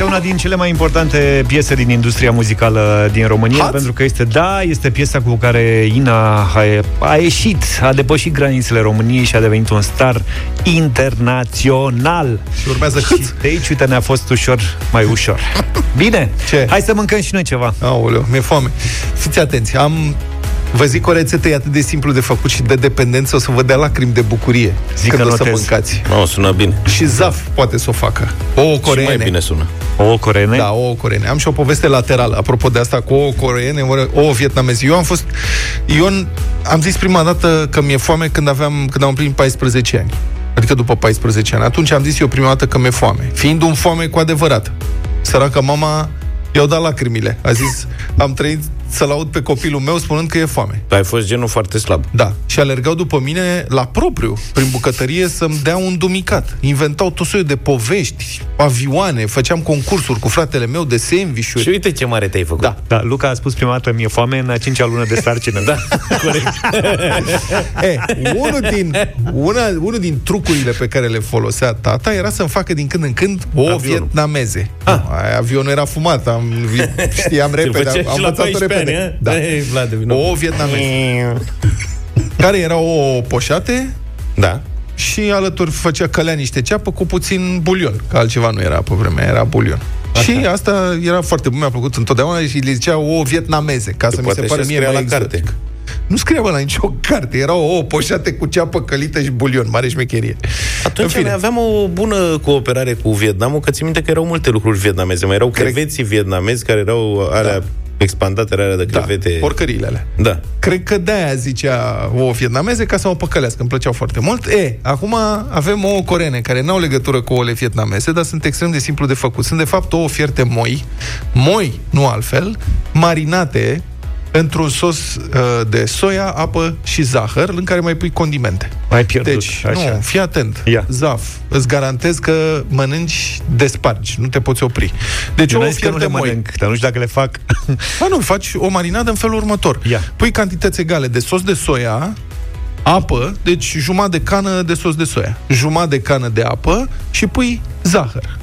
Este una din cele mai importante piese din industria muzicală din România, Hot? pentru că este, da, este piesa cu care Ina a, a ieșit, a depășit granițele României și a devenit un star internațional. Și urmează Și cât? de aici, uite, ne-a fost ușor, mai ușor. *laughs* Bine, Ce? hai să mâncăm și noi ceva. Aoleu, mi-e foame. Fiți atenți, am... Vă zic o rețetă e atât de simplu de făcut și de dependență, o să vă dea lacrimi de bucurie Zic când că o să notez. mâncați. Mă, sună bine. Și Zaf poate să o facă. Ouă Și coreene. mai bine sună. O coreene? Da, ouă coreene. Am și o poveste laterală, apropo de asta cu ouă coreene, ouă vietnameze. Eu am fost... Eu am zis prima dată că mi-e foame când, aveam, când am împlinit 14 ani. Adică după 14 ani. Atunci am zis eu prima dată că mi-e foame. Fiind un foame cu adevărat. Săraca mama i-au dat lacrimile. A zis, am trăit să-l aud pe copilul meu spunând că e foame. Tu ai fost genul foarte slab. Da. Și alergau după mine la propriu, prin bucătărie, să-mi dea un dumicat. Inventau tot soiul de povești, avioane, făceam concursuri cu fratele meu de sandvișuri. Și uite ce mare te-ai făcut. Da. Da, Luca a spus prima dată, mi-e foame în a cincea lună de sarcină. *laughs* da. *laughs* E, unul, din, una, unul din trucurile pe care le folosea tata era să-mi facă din când în când o Avionul. vietnameze. Ah. Aia, avionul era fumat, am, știam Ți-l repede, făceai am și la învățat-o 14 repede. Ani, a? da. Ei, Vlad, vino. O vietnameze. *laughs* care era o poșate Da. și alături făcea călea niște ceapă cu puțin bulion, că altceva nu era pe vremea, era bulion. Așa. Și asta era foarte bun, mi-a plăcut întotdeauna și le zicea o vietnameze, ca să mi poate se pare așa mie scria mai la carte. exotic. Nu scria bă, la nicio carte, era o ouă poșate cu ceapă călită și bulion, mare șmecherie. Atunci În fine. noi aveam o bună cooperare cu Vietnamul, că țin minte că erau multe lucruri vietnameze. Mai erau creveții vietnamezi care erau alea da. Expandate, alea de Da, crevete. porcăriile alea. Da. Cred că de-aia zicea ouă vietnameze ca să mă păcălească, îmi plăceau foarte mult. E, acum avem ouă coreene care n-au legătură cu ouăle vietnameze, dar sunt extrem de simplu de făcut. Sunt de fapt ouă fierte moi, moi, nu altfel, marinate într-un sos uh, de soia, apă și zahăr, în care mai pui condimente. Mai pierdut, Deci, așa. nu, fii atent. Ia. Zaf, îți garantez că mănânci de spargi, nu te poți opri. Deci Eu ouă n-am zis că nu fierte le moi. mănânc, dar nu știu dacă le fac. Ba nu, faci o marinadă în felul următor. Ia. Pui cantități egale de sos de soia, apă, deci jumătate de cană de sos de soia, jumătate de cană de apă și pui zahăr.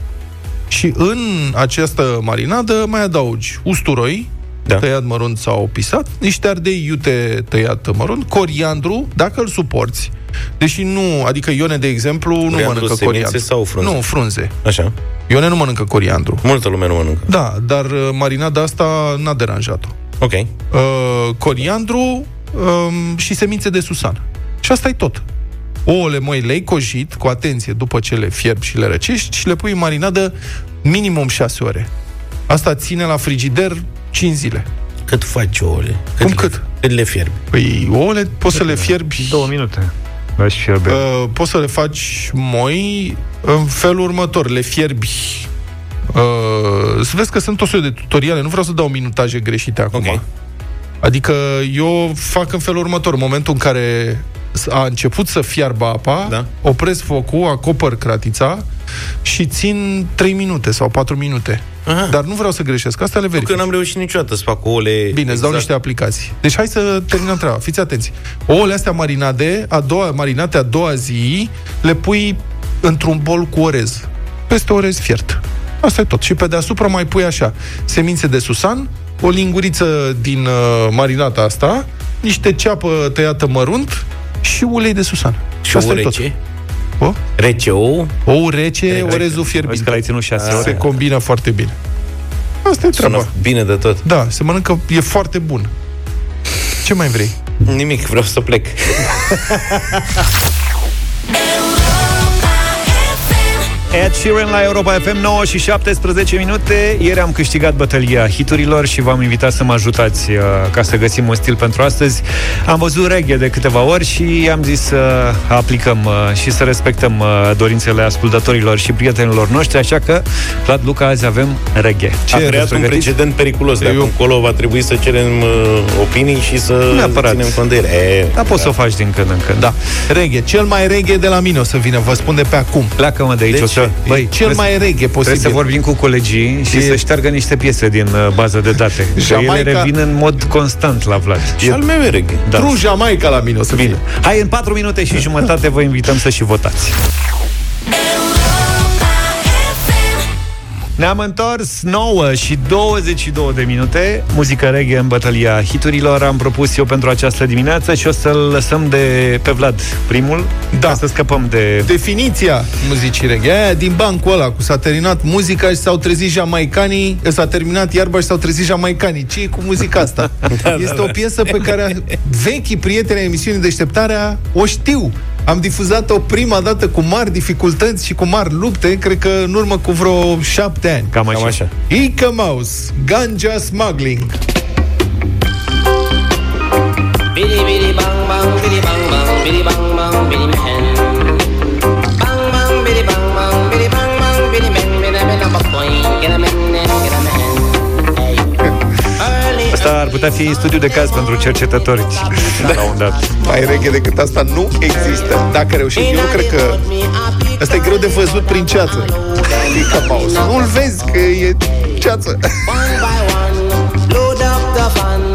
Și în această marinadă mai adaugi usturoi, Da. tăiat mărunt sau pisat, niște ardei iute tăiat mărunt, coriandru, dacă îl suporți, deși nu, adică Ione, de exemplu, nu Coriandru, mănâncă semințe coriandru. sau frunze? Nu, frunze. Așa. Ione nu mănâncă coriandru. Multă lume nu mănâncă. Da, dar uh, marinada asta n-a deranjat-o. Ok. Uh, coriandru um, și semințe de susan. Și asta e tot. Ouăle, măi, le-ai cojit cu atenție după ce le fierbi și le răcești și le pui în marinadă minimum 6 ore. Asta ține la frigider 5 zile. Cât faci ouăle? Cât Cum le, cât? Cât le fierbi? Păi ouăle poți să le fierbi... Două minute. Lași fierbe. Uh, poți să le faci moi în felul următor. Le fierbi Uh, să vezi că sunt o serie de tutoriale, nu vreau să dau minutaje greșite acum. Ok. Adică eu fac în felul următor, în momentul în care a început să fiarbă apa, Da. opresc focul, acopăr cratița și țin 3 minute sau 4 minute. Aha. Dar nu vreau să greșesc, asta le Că verific. n-am reușit niciodată să fac ouăle... Bine, exact. îți dau niște aplicații. Deci hai să terminăm treaba. Fiți atenți. Ouăle astea marinade, a doua, marinate a doua zi, le pui într-un bol cu orez. Peste orez fiert. Asta e tot. Și pe deasupra mai pui așa, semințe de susan, o linguriță din uh, marinata asta, niște ceapă tăiată mărunt și ulei de susan. Și asta ou e tot. rece? O? Rece ou? Ou rece, Rece. orezul Vezi că fierbinte. l-ai ținut șase Se ore. combină foarte bine. Asta e treaba. Sună bine de tot. Da, se mănâncă, e foarte bun. Ce mai vrei? Nimic, vreau să plec. *laughs* Ed Sheeran la Europa FM 9 și 17 minute Ieri am câștigat bătălia hiturilor Și v-am invitat să mă ajutați uh, Ca să găsim un stil pentru astăzi Am văzut reggae de câteva ori Și am zis să aplicăm uh, Și să respectăm uh, dorințele ascultătorilor Și prietenilor noștri Așa că, Vlad Luca, azi avem reggae Ce a creat un pregătiți? precedent periculos. De Eu- acum încolo va trebui să cerem uh, opinii și să Neapărat. ținem cont de ele. E, Da, poți să o faci din când în când Da, reggae. Cel mai reggae de la mine o să vină, vă spun de pe acum. Pleacă-mă de aici De o să... ce? Băi, Cel trebuie mai reggae Trebuie posibil. să vorbim cu colegii și E- să șteargă niște piese din uh, bază de date. Că ele Jamaica- revin în mod constant la Vlad. Și al meu e reggae. Da. True Jamaica la mine o să Bine. vină. Hai, în 4 minute și jumătate vă invităm să și votați. Ne-am întors 9 și 22 de minute Muzică reggae în bătălia hiturilor Am propus eu pentru această dimineață Și o să-l lăsăm de pe Vlad primul Da. Ca să scăpăm de... Definiția muzicii reggae, aia din bancul ăla, cu s-a terminat muzica și s-au trezit jamaicanii, s-a terminat iarba și s-au trezit jamaicanii. ce e cu muzica asta? *laughs* este o piesă pe care *laughs* vechii prieteni ai emisiunii Deșteptarea o știu. Am difuzat-o prima dată cu mari dificultăți și cu mari lupte, cred că în urmă cu vreo șapte ani. Cam așa. Cam așa. Ica Mouse, Ganja Smuggling. Biddy biddy Asta ar putea fi studiu de caz pentru cercetători La un dat Mai reghe decât asta nu există. Dacă reușim, eu nu cred că... Asta e greu de văzut prin ceață. Ica Mouse. Nu-l vezi că e ceață.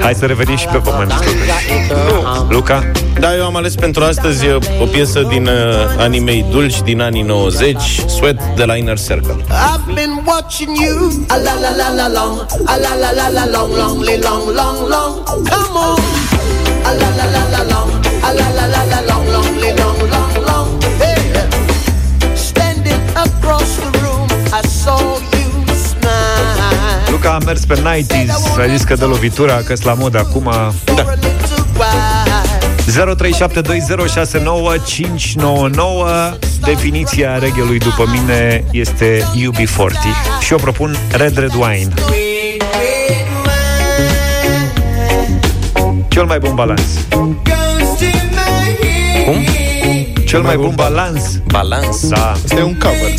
Hai să revenim și pe pământ Got it, uh, Luca? Da, eu am ales pentru astăzi uh, o piesă din uh, animei dulci din anii 90, Sweat de la Inner Circle. I've been watching you a la la la la long, a la la la la long, long, li- long, long, long. Come on, a la la la la long, a la la la la long, long, li- long, long, long. Smile. Luca a mers pe 90s A zis că dă lovitura, că la mod acum For a little while. 0372069599 Definiția reghelui după mine este UB40 Și eu propun Red Red Wine Great, great man. Cel mai bun balans Goes to my head. Cum? Cel mai bun balans Balans. Da, Asta e un cover.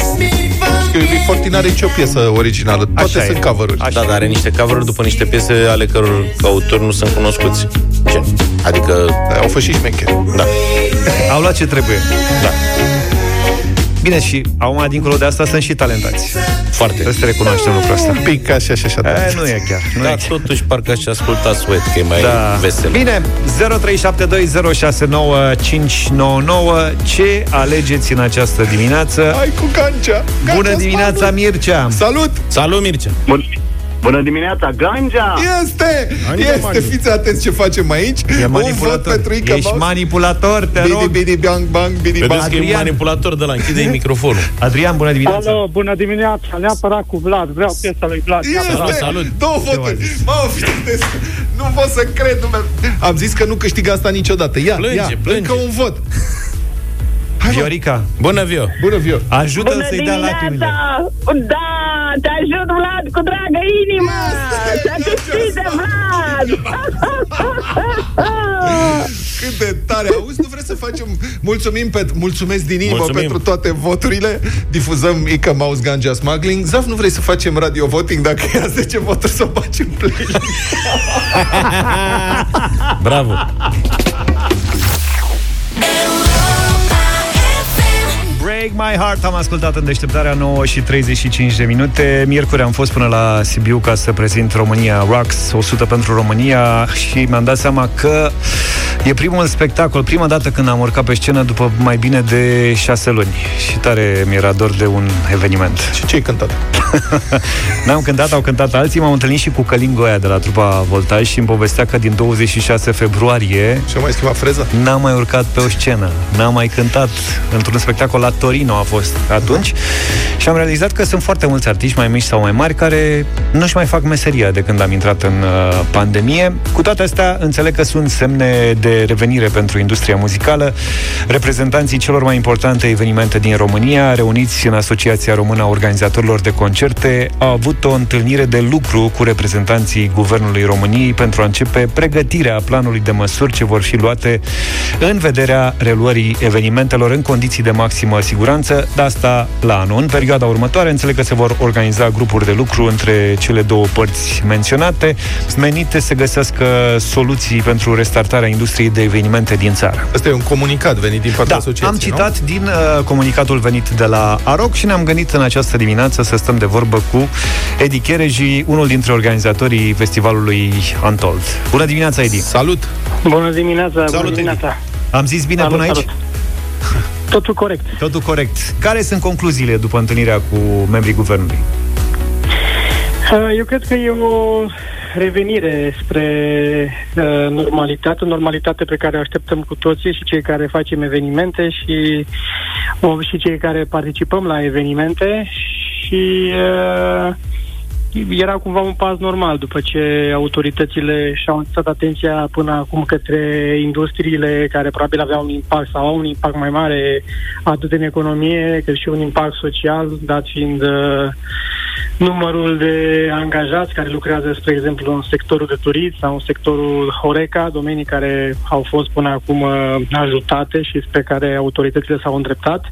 Că UB40 n-are nicio piesă originală. Toate Așa sunt e. cover-uri. Așa. Da, dar are niște cover după niște piese ale căror autori nu sunt cunoscuți. Gen. Adică, Da, au fost și șmecheri. da. au luat ce trebuie Da. Bine, și acum, dincolo de asta, sunt și talentați Foarte. Trebuie să recunoaștem lucrul ăsta Un pic așa și așa. da. e, Nu e chiar nu Da, e chiar. totuși parcă aș asculta Sweat, că e mai Da. vesel. Bine, 0372069599 Ce alegeți în această dimineață? Hai cu Ganja! Ganja Bună dimineața, Smuggling! Mircea! Salut! Salut, Mircea! Bun- Bună dimineața, Ganja! Este! Ganja, este, Mani. fiți atenți ce facem aici. E Un vot manipulator. pentru Ica Ești Mouse. manipulator, te Bidi, rog. bidi, bang, bang, bidi, bang. Vedeți că e un Adrian. manipulator de la închide microfonul. Adrian, bună dimineața. Alo, bună dimineața, neapărat cu Vlad, vreau piesa lui Vlad. neapărat. Este! salut. Două voturi. Mamă, fiți atenți. Nu pot să cred. Nu mi- Am zis că nu câștig asta niciodată. Ia, Plânge, ia, plânge. încă un vot. Hai, mă. Viorica, Bună, Vio! Bună, Vio. ajută să-i dea lacrimile. Da, te ajut, Vlad, cu dragă inimă! Să câștige, Vlad! *laughs* Cât de tare. Auzi, nu vreți să facem... Mulțumim pe... Mulțumesc din inimă Mulțumim. pentru toate voturile. Difuzăm Ica Mouse Ganja Smuggling. Zaf, nu vrei să facem radio voting dacă ia 10 voturi să o faci în play? *laughs* Bravo! Break My Heart am ascultat în deșteptarea 9 și 35 de minute. Miercuri am fost până la Sibiu ca să prezint România Rocks 100 pentru România și mi-am dat seama că e primul spectacol, prima dată când am urcat pe scenă după mai bine de 6 luni și tare mi-era dor de un eveniment. Și ce ai cântat? *laughs* N-am cântat, au cântat alții, m-am întâlnit și cu Călin Goia de la trupa Voltaj și îmi povestea că din 26 februarie Și-a mai schimbat freza? N-am mai urcat pe o scenă, n-am mai cântat într-un spectacol la Torino a fost atunci și am realizat că sunt foarte mulți artiști mai mici sau mai mari care nu-și mai fac meseria de când am intrat în uh, pandemie. Cu toate astea, înțeleg că sunt semne de revenire pentru industria muzicală. Reprezentanții celor mai importante evenimente din România, reuniți în Asociația Română a Organizatorilor de Concerte, au avut o întâlnire de lucru cu reprezentanții Guvernului României pentru a începe pregătirea planului de măsuri ce vor fi luate în vederea reluării evenimentelor în condiții de maximă siguranță, de asta la anul. În perioada următoare, înțeleg că se vor organiza grupuri de lucru între cele două părți menționate, menite să găsească soluții pentru restartarea industriei de evenimente din țară. Asta e un comunicat venit din partea Da, asociației, am citat din uh, comunicatul venit de la AROC și ne-am gândit în această dimineață să stăm de vorbă cu Edi Chereji, unul dintre organizatorii festivalului Untold. Bună dimineața, Edi! Salut! Bună dimineața, bună Edi. dimineața. Am zis bine Salut, până aici? salut. Totul corect. Totul corect. Care sunt concluziile după întâlnirea cu membrii guvernului? Uh, Eu cred că e o revenire spre uh, normalitate, normalitate pe care o așteptăm cu toții și cei care facem evenimente și, o, și cei care participăm la evenimente și uh, era cumva un pas normal după ce autoritățile și-au îndreptat atenția până acum către industriile care probabil aveau un impact sau au un impact mai mare atât în economie cât și un impact social, dat fiind uh, numărul de angajați care lucrează, spre exemplu, în sectorul de turism sau în sectorul Horeca, domenii care au fost până acum uh, ajutate și spre care autoritățile s-au îndreptat.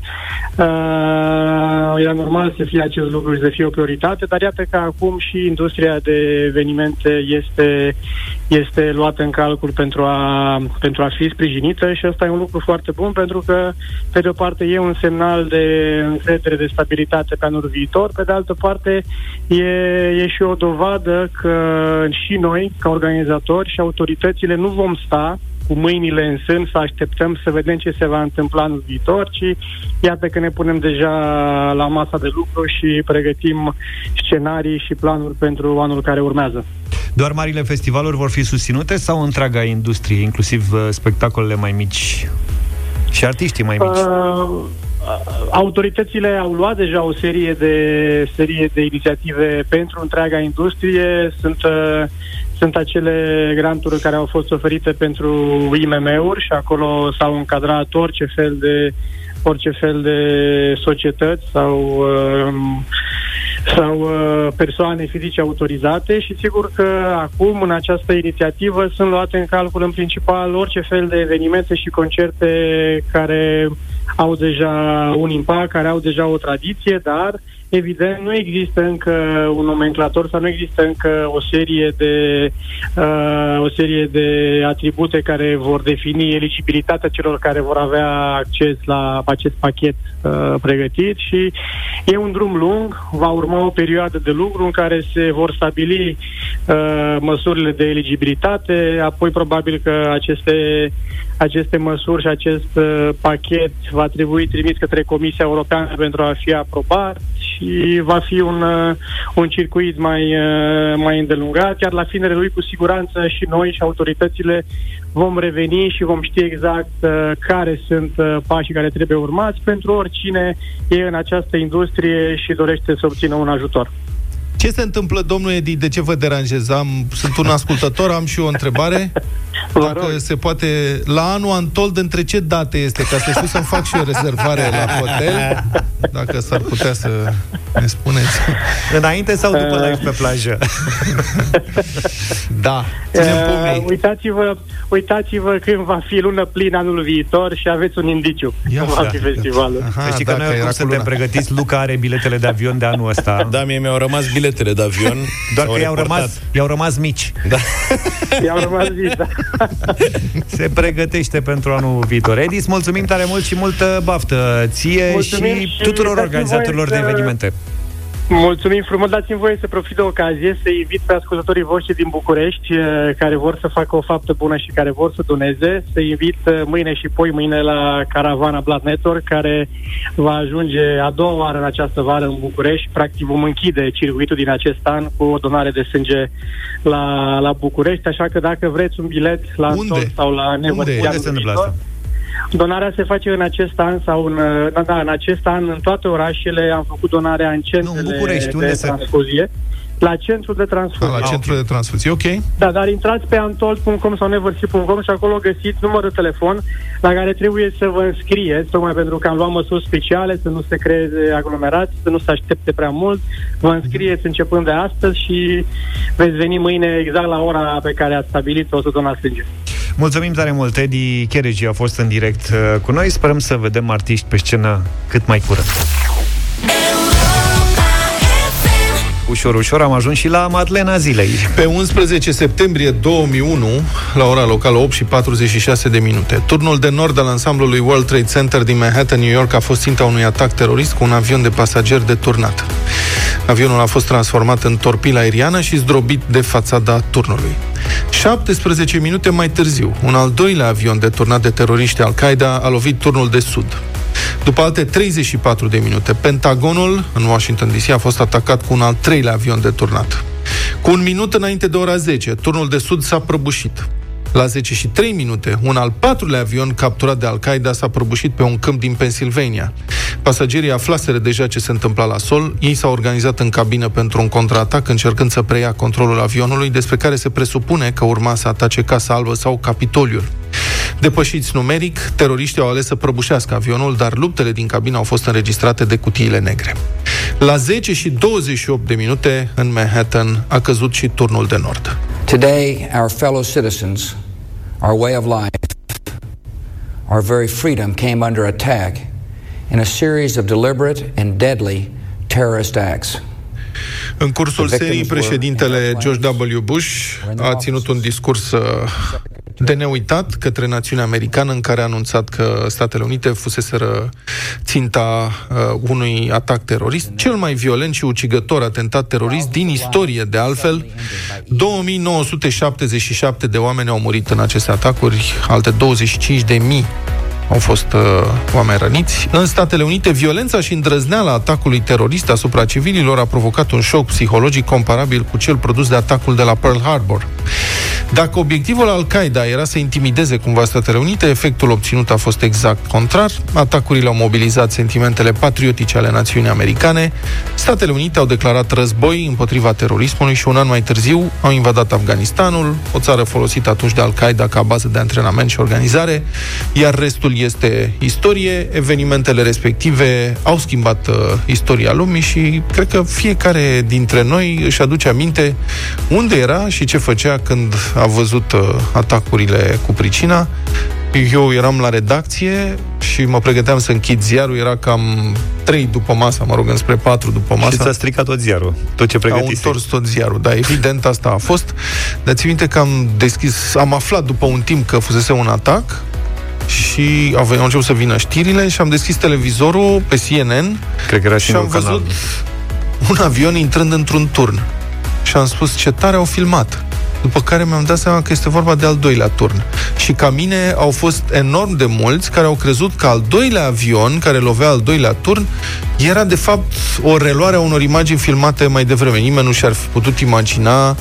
Uh, era normal să fie acest lucru și să fie o prioritate, dar iată că acum și industria de evenimente este, este luată în calcul pentru a, pentru a fi sprijinită și ăsta e un lucru foarte bun pentru că, pe de o parte, e un semnal de încredere, de stabilitate pe anul viitor, pe de altă parte, e, e și o dovadă că și noi, ca organizatori și autoritățile, nu vom sta cu mâinile în sân să așteptăm să vedem ce se va întâmpla în viitor, ci iată că ne punem deja la masa de lucru și pregătim scenarii și planuri pentru anul care urmează. Doar marile festivaluri vor fi susținute sau întreaga industrie, inclusiv uh, spectacolele mai mici și artiștii mai mici? Uh, autoritățile au luat deja o serie de serie de inițiative pentru întreaga industrie. Sunt uh, sunt acele granturi care au fost oferite pentru IMM-uri și acolo s-au încadrat orice fel de orice fel de societăți sau uh, sau uh, persoane fizice autorizate și sigur că acum în această inițiativă sunt luate în calcul în principal orice fel de evenimente și concerte care au deja un impact, care au deja o tradiție, dar evident nu există încă un nomenclator sau nu există încă o serie de uh, o serie de atribute care vor defini eligibilitatea celor care vor avea acces la acest pachet uh, pregătit și e un drum lung, va urma o perioadă de lucru în care se vor stabili uh, măsurile de eligibilitate, apoi probabil că aceste aceste măsuri și acest uh, pachet va trebui trimis către Comisia Europeană pentru a fi aprobat și va fi un, uh, un circuit mai, uh, mai îndelungat, iar la finele lui cu siguranță și noi și autoritățile vom reveni și vom ști exact uh, care sunt uh, pașii care trebuie urmați pentru oricine e în această industrie și dorește să obțină un ajutor. Ce se întâmplă, domnul Edi? De ce vă deranjez? Am, sunt un ascultător, am și o întrebare. *laughs* Dacă se poate, la anul Antold, între ce date este? Ca să știu să-mi fac și o rezervare la hotel. Dacă s-ar putea să ne spuneți. Înainte sau după live pe plajă? da, ținem uh, uitați-vă, uitați-vă când va fi lună plină anul viitor și aveți un indiciu. Ia, cum va fi festivalul. Aha, deci că noi acum suntem pregătiți. Luca are biletele de avion de anul ăsta. Da, mie mi-au rămas biletele de avion. *laughs* Doar că i-au rămas, i-au rămas mici. Da. *laughs* i-au rămas mici, da. *laughs* Se pregătește pentru anul viitor. Edi, îți mulțumim tare mult și multă baftă ție Mulțumim și, și tuturor dați-mi organizatorilor de voie să- evenimente. Mulțumim frumos, dați-mi voie să profit de ocazie să invit pe ascultătorii voștri din București eh, care vor să facă o faptă bună și care vor să doneze, să invit eh, mâine și poi mâine la caravana Blood Network care va ajunge a doua oară în această vară în București. Practic vom închide circuitul din acest an cu o donare de sânge la, la București, așa că dacă vreți un bilet la Unde? Antol sau la Nevăția Unde se întâmplă asta? Donarea se face în acest an sau în, da, da, în acest an în toate orașele am făcut donarea în centrele București, de unde se- transfuzie. La centrul de transfuzie. La centrul de transfuzie, ok. Da, dar intrați pe antol.com sau neversi.com și acolo găsiți numărul de telefon la care trebuie să vă înscrieți, tocmai pentru că am luat măsuri speciale, să nu se creeze aglomerați, să nu se aștepte prea mult. Vă înscrieți începând de astăzi și veți veni mâine exact la ora pe care ați stabilit-o să donați sânge. Mulțumim tare mult, Edi Cheregi a fost în direct uh, cu noi. Sperăm să vedem artiști pe scenă cât mai curând. Ușor, ușor am ajuns și la Madlena zilei. Pe 11 septembrie 2001, la ora locală 8 și 46 de minute, turnul de nord al ansamblului World Trade Center din Manhattan, New York, a fost ținta unui atac terorist cu un avion de pasageri deturnat. Avionul a fost transformat în torpilă aeriană și zdrobit de fațada turnului. 17 minute mai târziu, un al doilea avion deturnat de teroriști Al-Qaeda a lovit turnul de sud. După alte 34 de minute, Pentagonul în Washington DC a fost atacat cu un al treilea avion deturnat. Cu un minut înainte de ora 10, turnul de sud s-a prăbușit. La 10 și 3 minute, un al patrulea avion capturat de Al-Qaeda s-a prăbușit pe un câmp din Pennsylvania. Pasagerii aflaseră deja ce se întâmpla la sol, ei s-au organizat în cabină pentru un contraatac încercând să preia controlul avionului, despre care se presupune că urma să atace Casa Albă sau Capitoliul. Depășiți numeric, teroriștii au ales să prăbușească avionul, dar luptele din cabină au fost înregistrate de cutiile negre. La 10 și 28 de minute, în Manhattan, a căzut și turnul de nord. Today, our fellow citizens, our way of life, our very freedom came under attack in a series of deliberate and deadly terrorist acts. În cursul serii, președintele George W. Bush a ținut un discurs uh, de neuitat către națiunea americană în care a anunțat că Statele Unite fuseseră ținta uh, unui atac terorist, cel mai violent și ucigător atentat terorist din istorie, de altfel. 2977 de oameni au murit în aceste atacuri, alte 25 de mii au fost uh, oameni răniți. În Statele Unite, violența și îndrăzneala atacului terorist asupra civililor a provocat un șoc psihologic comparabil cu cel produs de atacul de la Pearl Harbor. Dacă obiectivul Al-Qaeda era să intimideze cumva Statele Unite, efectul obținut a fost exact contrar. Atacurile au mobilizat sentimentele patriotice ale națiunii americane. Statele Unite au declarat război împotriva terorismului și un an mai târziu au invadat Afganistanul, o țară folosită atunci de Al-Qaeda ca bază de antrenament și organizare, iar restul este istorie. Evenimentele respective au schimbat uh, istoria lumii și cred că fiecare dintre noi își aduce aminte unde era și ce făcea când a văzut uh, atacurile cu pricina. Eu eram la redacție și mă pregăteam să închid ziarul, era cam 3 după masa, mă rog, înspre 4 după masa. Și ți-a stricat tot ziarul, tot ce Au pregătise. întors tot ziarul, da, evident asta a fost. Dar ți minte că am deschis, am aflat după un timp că fusese un atac și au, venit, au început să vină știrile și am deschis televizorul pe CNN Cred că era și am singurul canal. văzut un avion intrând într-un turn. Și am spus ce tare au filmat. După care mi-am dat seama că este vorba de al doilea turn. Și ca mine au fost enorm de mulți care au crezut că al doilea avion, care lovea al doilea turn, era de fapt o reluare a unor imagini filmate mai devreme. Nimeni nu și-ar fi putut imagina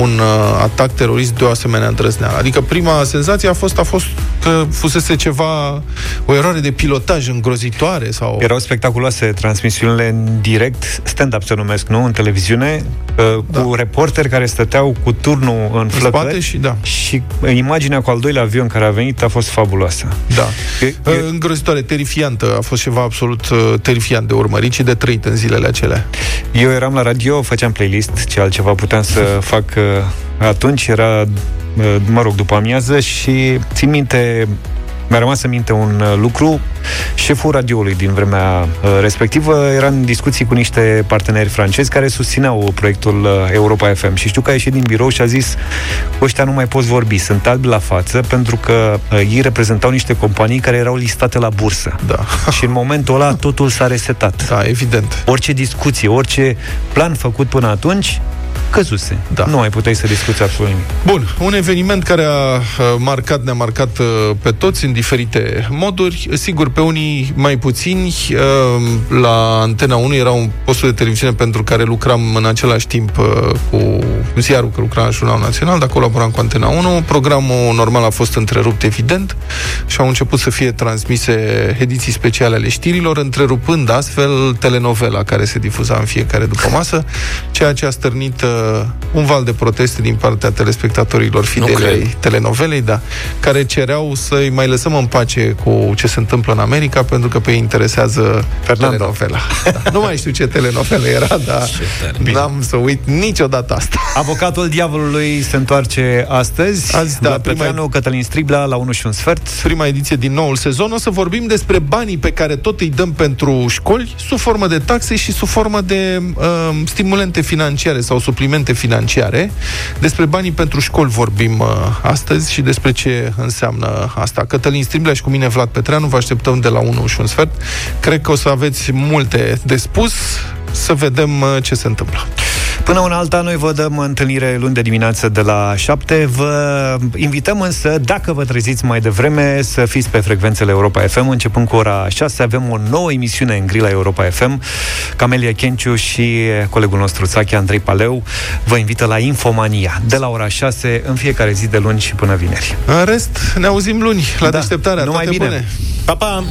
un uh, atac terorist de o asemenea îndrăzneală. Adică prima senzație a fost, a fost că fusese ceva, o eroare de pilotaj îngrozitoare sau... Erau spectaculoase transmisiunile în direct, stand-up se numesc, nu? În televiziune, uh, Da. cu reporteri care stăteau cu turnul în spate flăcări și da. și imaginea cu al doilea avion care a venit a fost fabuloasă. Da. E- Uh, Îngrozitoare, terifiantă. A fost ceva absolut uh, terifiant de urmărit și de trăit în zilele acelea. Eu eram la radio, făceam playlist, ce altceva puteam să *laughs* fac uh, atunci, era, uh, mă rog, după amiază și țin minte, mi-a rămas în minte un uh, lucru, șeful radioului din vremea uh, respectivă era în discuții cu niște parteneri francezi care susțineau proiectul uh, Europa FM și știu că a ieșit din birou și a zis "Cu ăștia nu mai poți vorbi, sunt albi la față pentru că uh, ei reprezentau niște companii care erau listate la bursă. Da. *laughs* Și în momentul ăla totul s-a resetat. Da, evident. Orice discuție, orice plan făcut până atunci, căzuse. Da. Nu mai puteai să discuți absolut nimic. Bun, un eveniment care a uh, marcat, ne-a marcat uh, pe toți în diferite moduri. Sigur, pe unii mai puțini. uh, La Antena 1 era un postul de televiziune pentru care lucram în același timp uh, cu ziarul, că lucram la Jurnalul Național, dar colaboram cu Antena 1. Programul normal a fost întrerupt, evident, și au început să fie transmise ediții speciale ale știrilor, întrerupând astfel telenovela care se difuza în fiecare după masă, ceea ce a stârnit uh, un val de proteste din partea telespectatorilor fideli cred. ai telenovelei, da, care cereau să-i mai lăsăm în pace cu ce se întâmplă în America, pentru că pe ei interesează Fernando. telenovela. Da. Nu mai știu ce telenovelă era, *laughs* dar n-am să uit niciodată asta. Avocatul diavolului se întoarce astăzi. Azi, da, Vlad prima- Petreanu, Cătălin Striblea, la 1 și un sfert. prima ediție din noul sezon, o să vorbim despre banii pe care tot îi dăm pentru școli, sub formă de taxe și sub formă de uh, stimulente financiare sau suplimente financiare. Despre banii pentru școli vorbim uh, astăzi și despre ce înseamnă asta. Cătălin Striblea și cu mine Vlad Petreanu, vă așteptăm de la 1 și un sfert. Cred că o să aveți multe de spus, să vedem uh, ce se întâmplă. Până una alta, noi vă dăm întâlnire luni de dimineață de la 7. Vă invităm însă, dacă vă treziți mai devreme, să fiți pe frecvențele Europa FM. Începând cu ora 6, avem o nouă emisiune în grila Europa FM. Camelia Kenciu și colegul nostru, Țachi Andrei Paleu, vă invită la Infomania, de la ora 6, în fiecare zi de luni și până vineri. În rest, ne auzim luni la Da, deșteptarea. numai Toate bine. bune! Pa, pa!